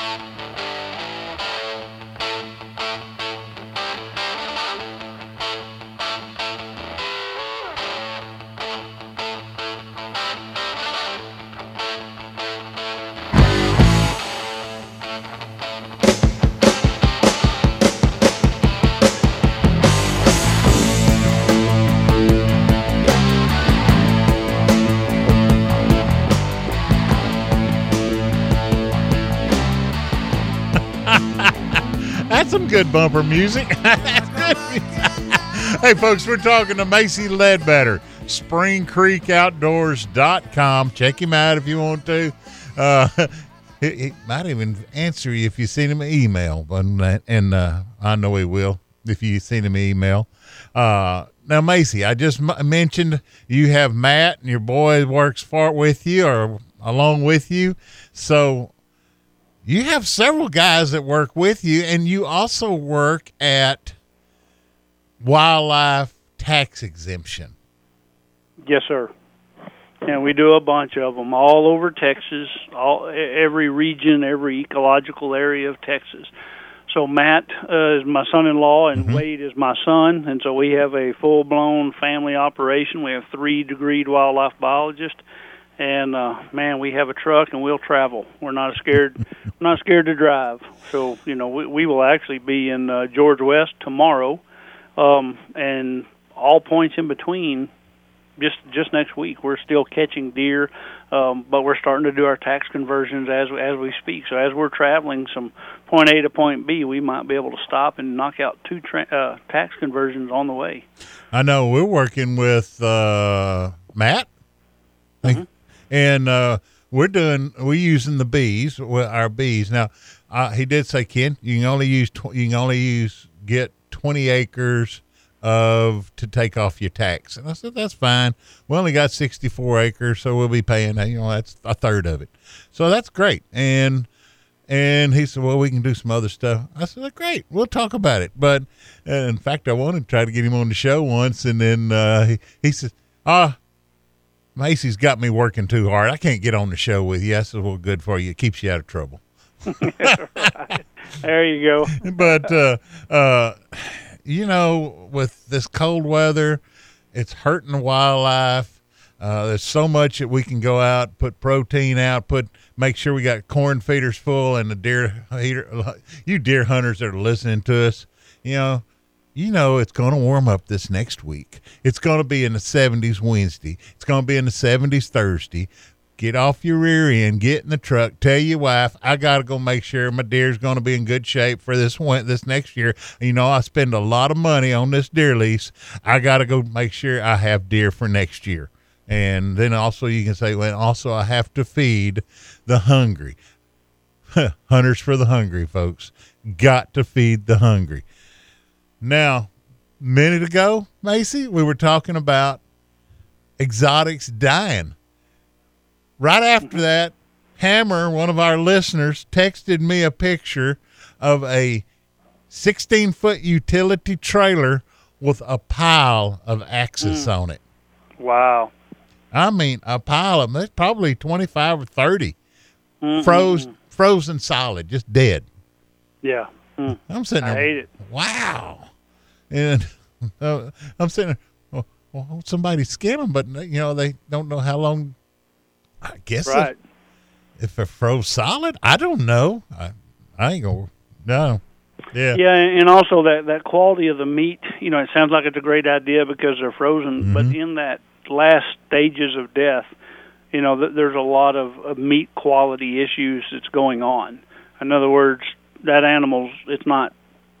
Speaker 1: Good bumper music. Hey, folks, we're talking to Macy Ledbetter, springcreekoutdoors.com. Check him out if you want to. Uh, he, he might even answer you if you send him an email, but, and uh, I know he will if you send him an email. Uh, now, Macy, I just m- mentioned you have Matt and your boy works for with you or along with you. So you have several guys that work with you, and you also work at Wildlife Tax Exemption.
Speaker 15: Yes, sir. And we do a bunch of them all over Texas, all every region, every ecological area of Texas. So Matt uh, is my son-in-law, and Wade is my son, and so we have a full-blown family operation. We have three degreed wildlife biologists, and uh, man, we have a truck and we'll travel. We're not scared. we're not scared to drive. So you know, we, we will actually be in uh, George West tomorrow, um, and all points in between. Just just next week, we're still catching deer, um, but we're starting to do our tax conversions as as we speak. So as we're traveling from point A to point B, we might be able to stop and knock out two tra- uh, tax conversions on the way.
Speaker 1: I know we're working with uh, Matt, Think- and uh, we're doing we're using the bees, well, our bees. Now, uh, he did say, Ken, you can only use tw- you can only use get twenty acres of to take off your tax, and I said that's fine. We only got sixty four acres, so we'll be paying you know that's a third of it, so that's great. And and he said, well, we can do some other stuff. I said, great, we'll talk about it. But uh, in fact, I wanted to try to get him on the show once, and then uh, he, he said, ah. Macy's got me working too hard. I can't get on the show with you. That's well, good for you. It keeps you out of trouble.
Speaker 15: There you go.
Speaker 1: but uh, uh, you know, with this cold weather, it's hurting the wildlife. Uh, there's so much that we can go out, put protein out, put make sure we got corn feeders full, and the deer. You deer hunters that are listening to us, you know, you know it's going to warm up this next week. It's going to be in the 70s Wednesday. It's going to be in the 70s Thursday. get off your rear end, get in the truck, tell your wife, I got to go make sure my deer's going to be in good shape for this one, this next year. You know, I spend a lot of money on this deer lease. I got to go make sure I have deer for next year. And then also you can say, well, also I have to feed the hungry. Hunters for the hungry, folks. Got to feed the hungry. Now, minute ago, Macy, we were talking about exotics dying. Right after that, Hammer, one of our listeners, texted me a picture of a 16 foot utility trailer with a pile of axis
Speaker 15: Mm.
Speaker 1: on it.
Speaker 15: Wow.
Speaker 1: I mean, a pile of them. It's probably 25 or 30
Speaker 15: Mhm.
Speaker 1: froze, frozen solid, just dead.
Speaker 15: Yeah. Mm.
Speaker 1: I'm sitting
Speaker 15: I
Speaker 1: there.
Speaker 15: hate it.
Speaker 1: Wow. And uh, I'm sitting there. Well, well, somebody skin them, but you know they don't know how long. I guess if-
Speaker 15: Right.
Speaker 1: if, it froze solid, I don't know. I, I ain't gonna. No. Yeah.
Speaker 15: Yeah, and also that that quality of the meat. You know, it sounds like it's a great idea because they're frozen, but
Speaker 1: Mm-hmm.
Speaker 15: in that last stages of death, you know, th- there's a lot of, of meat quality issues that's going on. In other words, that animal's it's not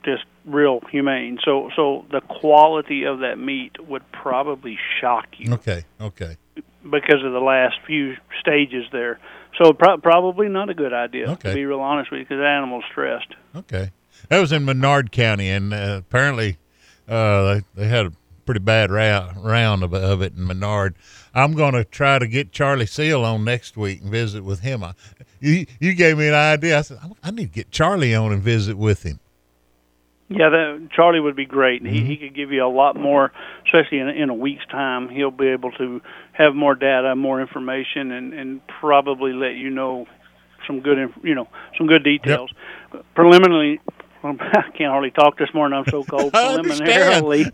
Speaker 15: just real humane. So so the quality of that meat would probably shock you
Speaker 1: Okay. Okay.
Speaker 15: because of the last few stages there. So pro- probably not a good idea
Speaker 1: Okay.
Speaker 15: to be real honest with you because the animal's stressed.
Speaker 1: Okay. That was in Menard County, and uh, apparently uh, they, they had a pretty bad ra- round of, of it in Menard. I'm going to try to get Charly Seale on next week and visit with him. I, you, you gave me an idea. I said, I- I need to get Charly on and visit with him.
Speaker 15: Yeah, that Charly would be great.
Speaker 1: Mm-hmm.
Speaker 15: He he could give you a lot more, especially in in a week's time. He'll be able to have more data, more information, and and probably let you know some good, you know, some good details. Preliminarily, I can't hardly talk this morning. I'm so cold. Preliminarily,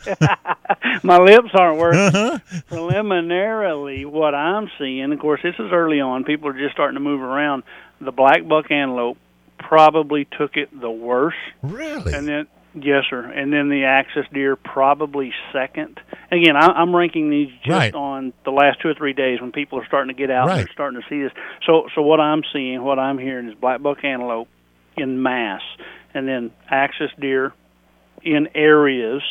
Speaker 15: my lips aren't working.
Speaker 1: Uh-huh.
Speaker 15: Preliminarily, what I'm seeing, of course, this is early on. People are just starting to move around. The black buck antelope probably took it the worst.
Speaker 1: Really?
Speaker 15: And then yes, sir. And then the axis deer probably second. Again, I, I'm ranking these just
Speaker 1: Right.
Speaker 15: on the last two or three days when people are starting to get out and
Speaker 1: Right.
Speaker 15: they're starting to see this. So, so what I'm seeing, what I'm hearing is black buck antelope in mass, and then axis deer in areas.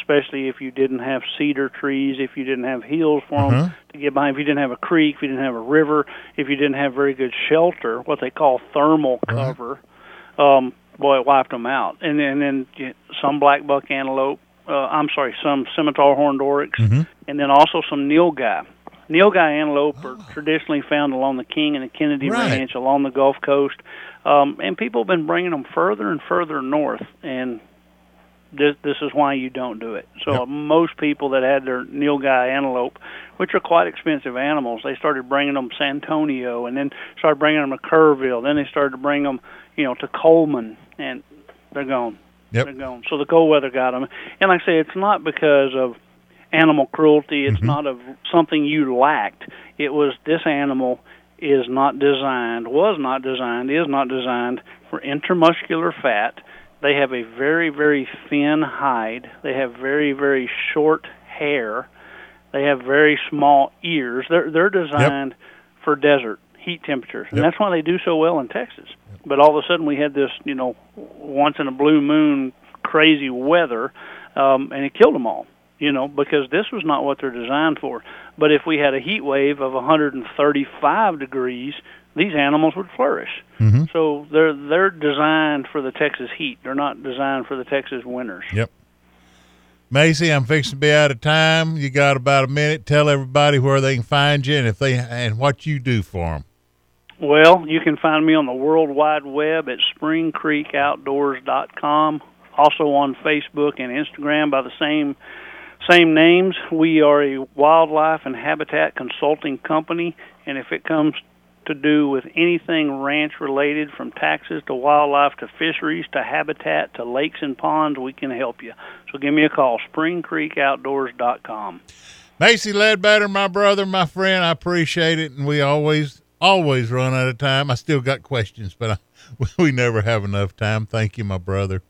Speaker 15: Especially if you didn't have cedar trees, if you didn't have hills for them
Speaker 1: Uh-huh.
Speaker 15: to get behind, if you didn't have a creek, if you didn't have a river, if you didn't have very good shelter, what they call thermal cover, um, boy, it wiped them out. And then, and then some black buck antelope. Uh, I'm sorry, some scimitar horned oryx,
Speaker 1: Mm-hmm.
Speaker 15: and then also some nilgai. Nilgai antelope are traditionally found along the King and the Kenedy
Speaker 1: Right.
Speaker 15: Ranch, along the Gulf Coast, um, and people have been bringing them further and further north. And this this is why you don't do it. So most people that had their nilgai antelope, which are quite expensive animals, they started bringing them San Antonio, and then started bringing them to Kerrville. Then they started to bring them, you know, to Coleman, and they're gone.
Speaker 1: Yep.
Speaker 15: They're gone. So the cold weather got them. And like I say, it's not because of animal cruelty. It's mm-hmm. not of something you lacked. It was this animal is not designed, was not designed, is not designed for intramuscular fat. They have a very, very thin hide. They have very, very short hair. They have very small ears. They're they're designed for desert heat temperatures, and
Speaker 1: Yep.
Speaker 15: that's why they do so well in Texas. But all of a sudden, we had this, you know, once in a blue moon crazy weather, um, and it killed them all. You know, because this was not what they're designed for. But if we had a heat wave of 135 degrees, these animals would flourish.
Speaker 1: Mm-hmm.
Speaker 15: So they're they're designed for the Texas heat. They're not designed for the Texas winters.
Speaker 1: Yep. Macy, I'm fixing to be out of time. You got about a minute. Tell everybody where they can find you and if they and what you do for them.
Speaker 15: Well, you can find me on the World Wide Web at springcreekoutdoors.com. Also on Facebook and Instagram by the same same names. We are a wildlife and habitat consulting company, and if it comes to do with anything ranch related from taxes to wildlife to fisheries to habitat to lakes and ponds, we can help you. So give me a call, springcreekoutdoors.com.
Speaker 1: Macy Ledbetter, my brother, my friend, I appreciate it, and we always, always run out of time. I still got questions, but I, we never have enough time. Thank you, my brother.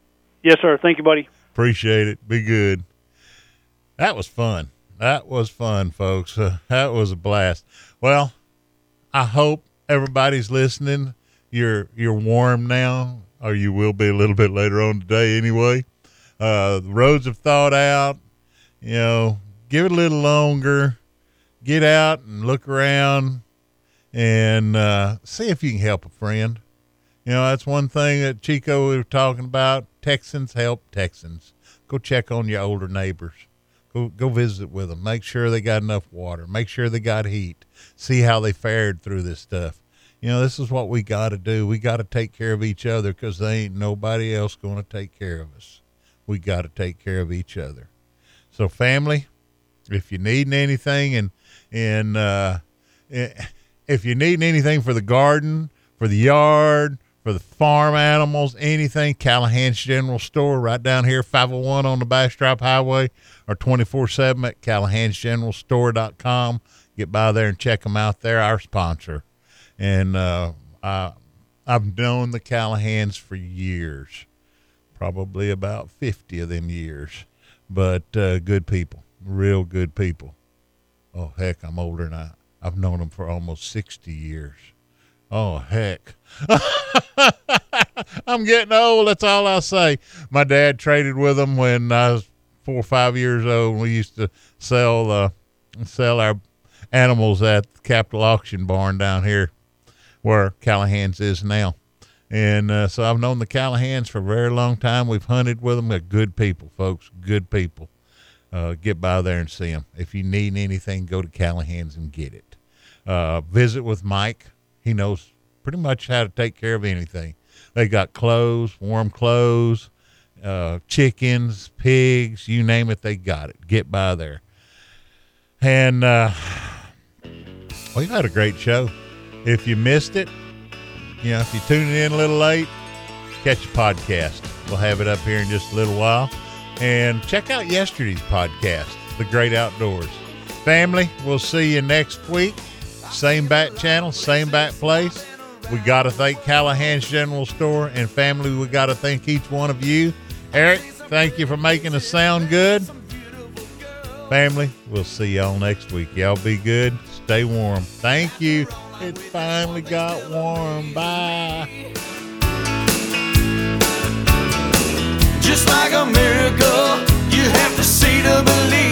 Speaker 15: Yes, sir. Thank you, buddy.
Speaker 1: Appreciate it. Be good. That was fun. That was fun, folks. Uh, that was a blast. Well, I hope everybody's listening. You're you're warm now, or you will be a little bit later on today anyway. Uh, the roads have thawed out. You know, give it a little longer. Get out and look around, and uh, see if you can help a friend. You know, that's one thing that Chico was talking about. Texans help Texans. Go check on your older neighbors. Go go visit with them. Make sure they got enough water. Make sure they got heat. See how they fared through this stuff. You know, this is what we got to do. We got to take care of each other because there ain't nobody else going to take care of us. We got to take care of each other. So, family, if you need anything, and and uh, if you need anything for the garden, for the yard, for the farm animals, anything, Callahan's General Store right down here, 501 on the Bastrop Highway or 24 7 at callahansgeneralstore.com. Get by there and check them out. They're our sponsor. And uh, I, I've known the Callahans for years, probably about 50 of them years, but uh, good people, real good people. Oh, heck, I'm older than I. I've known them for almost 60 years. Oh, heck. I'm getting old. That's all I'll say. My dad traded with them when I was four or five years old. We used to sell uh, sell our animals at the Capital Auction Barn down here, where Callahan's is now. And uh, so I've known the Callahans for a very long time. We've hunted with them. They're good people, folks. Good people. Uh, get by there and see them. If you need anything, go to Callahan's and get it. Uh, visit with Mike. He knows pretty much how to take care of anything. They got clothes, warm clothes, uh, chickens, pigs, you name it, they got it. Get by there. And uh, we've had a great show. If you missed it, you know, if you're tuning in a little late, catch a podcast. We'll have it up here in just a little while. And check out yesterday's podcast, The Great Outdoors. Family, we'll see you next week. Same bat channel, same bat place. We got to thank Callahan's General Store and family. We got to thank each one of you. Eric, thank you for making us sound good. Family, we'll see y'all next week. Y'all be good. Stay warm. Thank you. It finally got warm. Bye.
Speaker 3: Just like a miracle, you have to see to believe.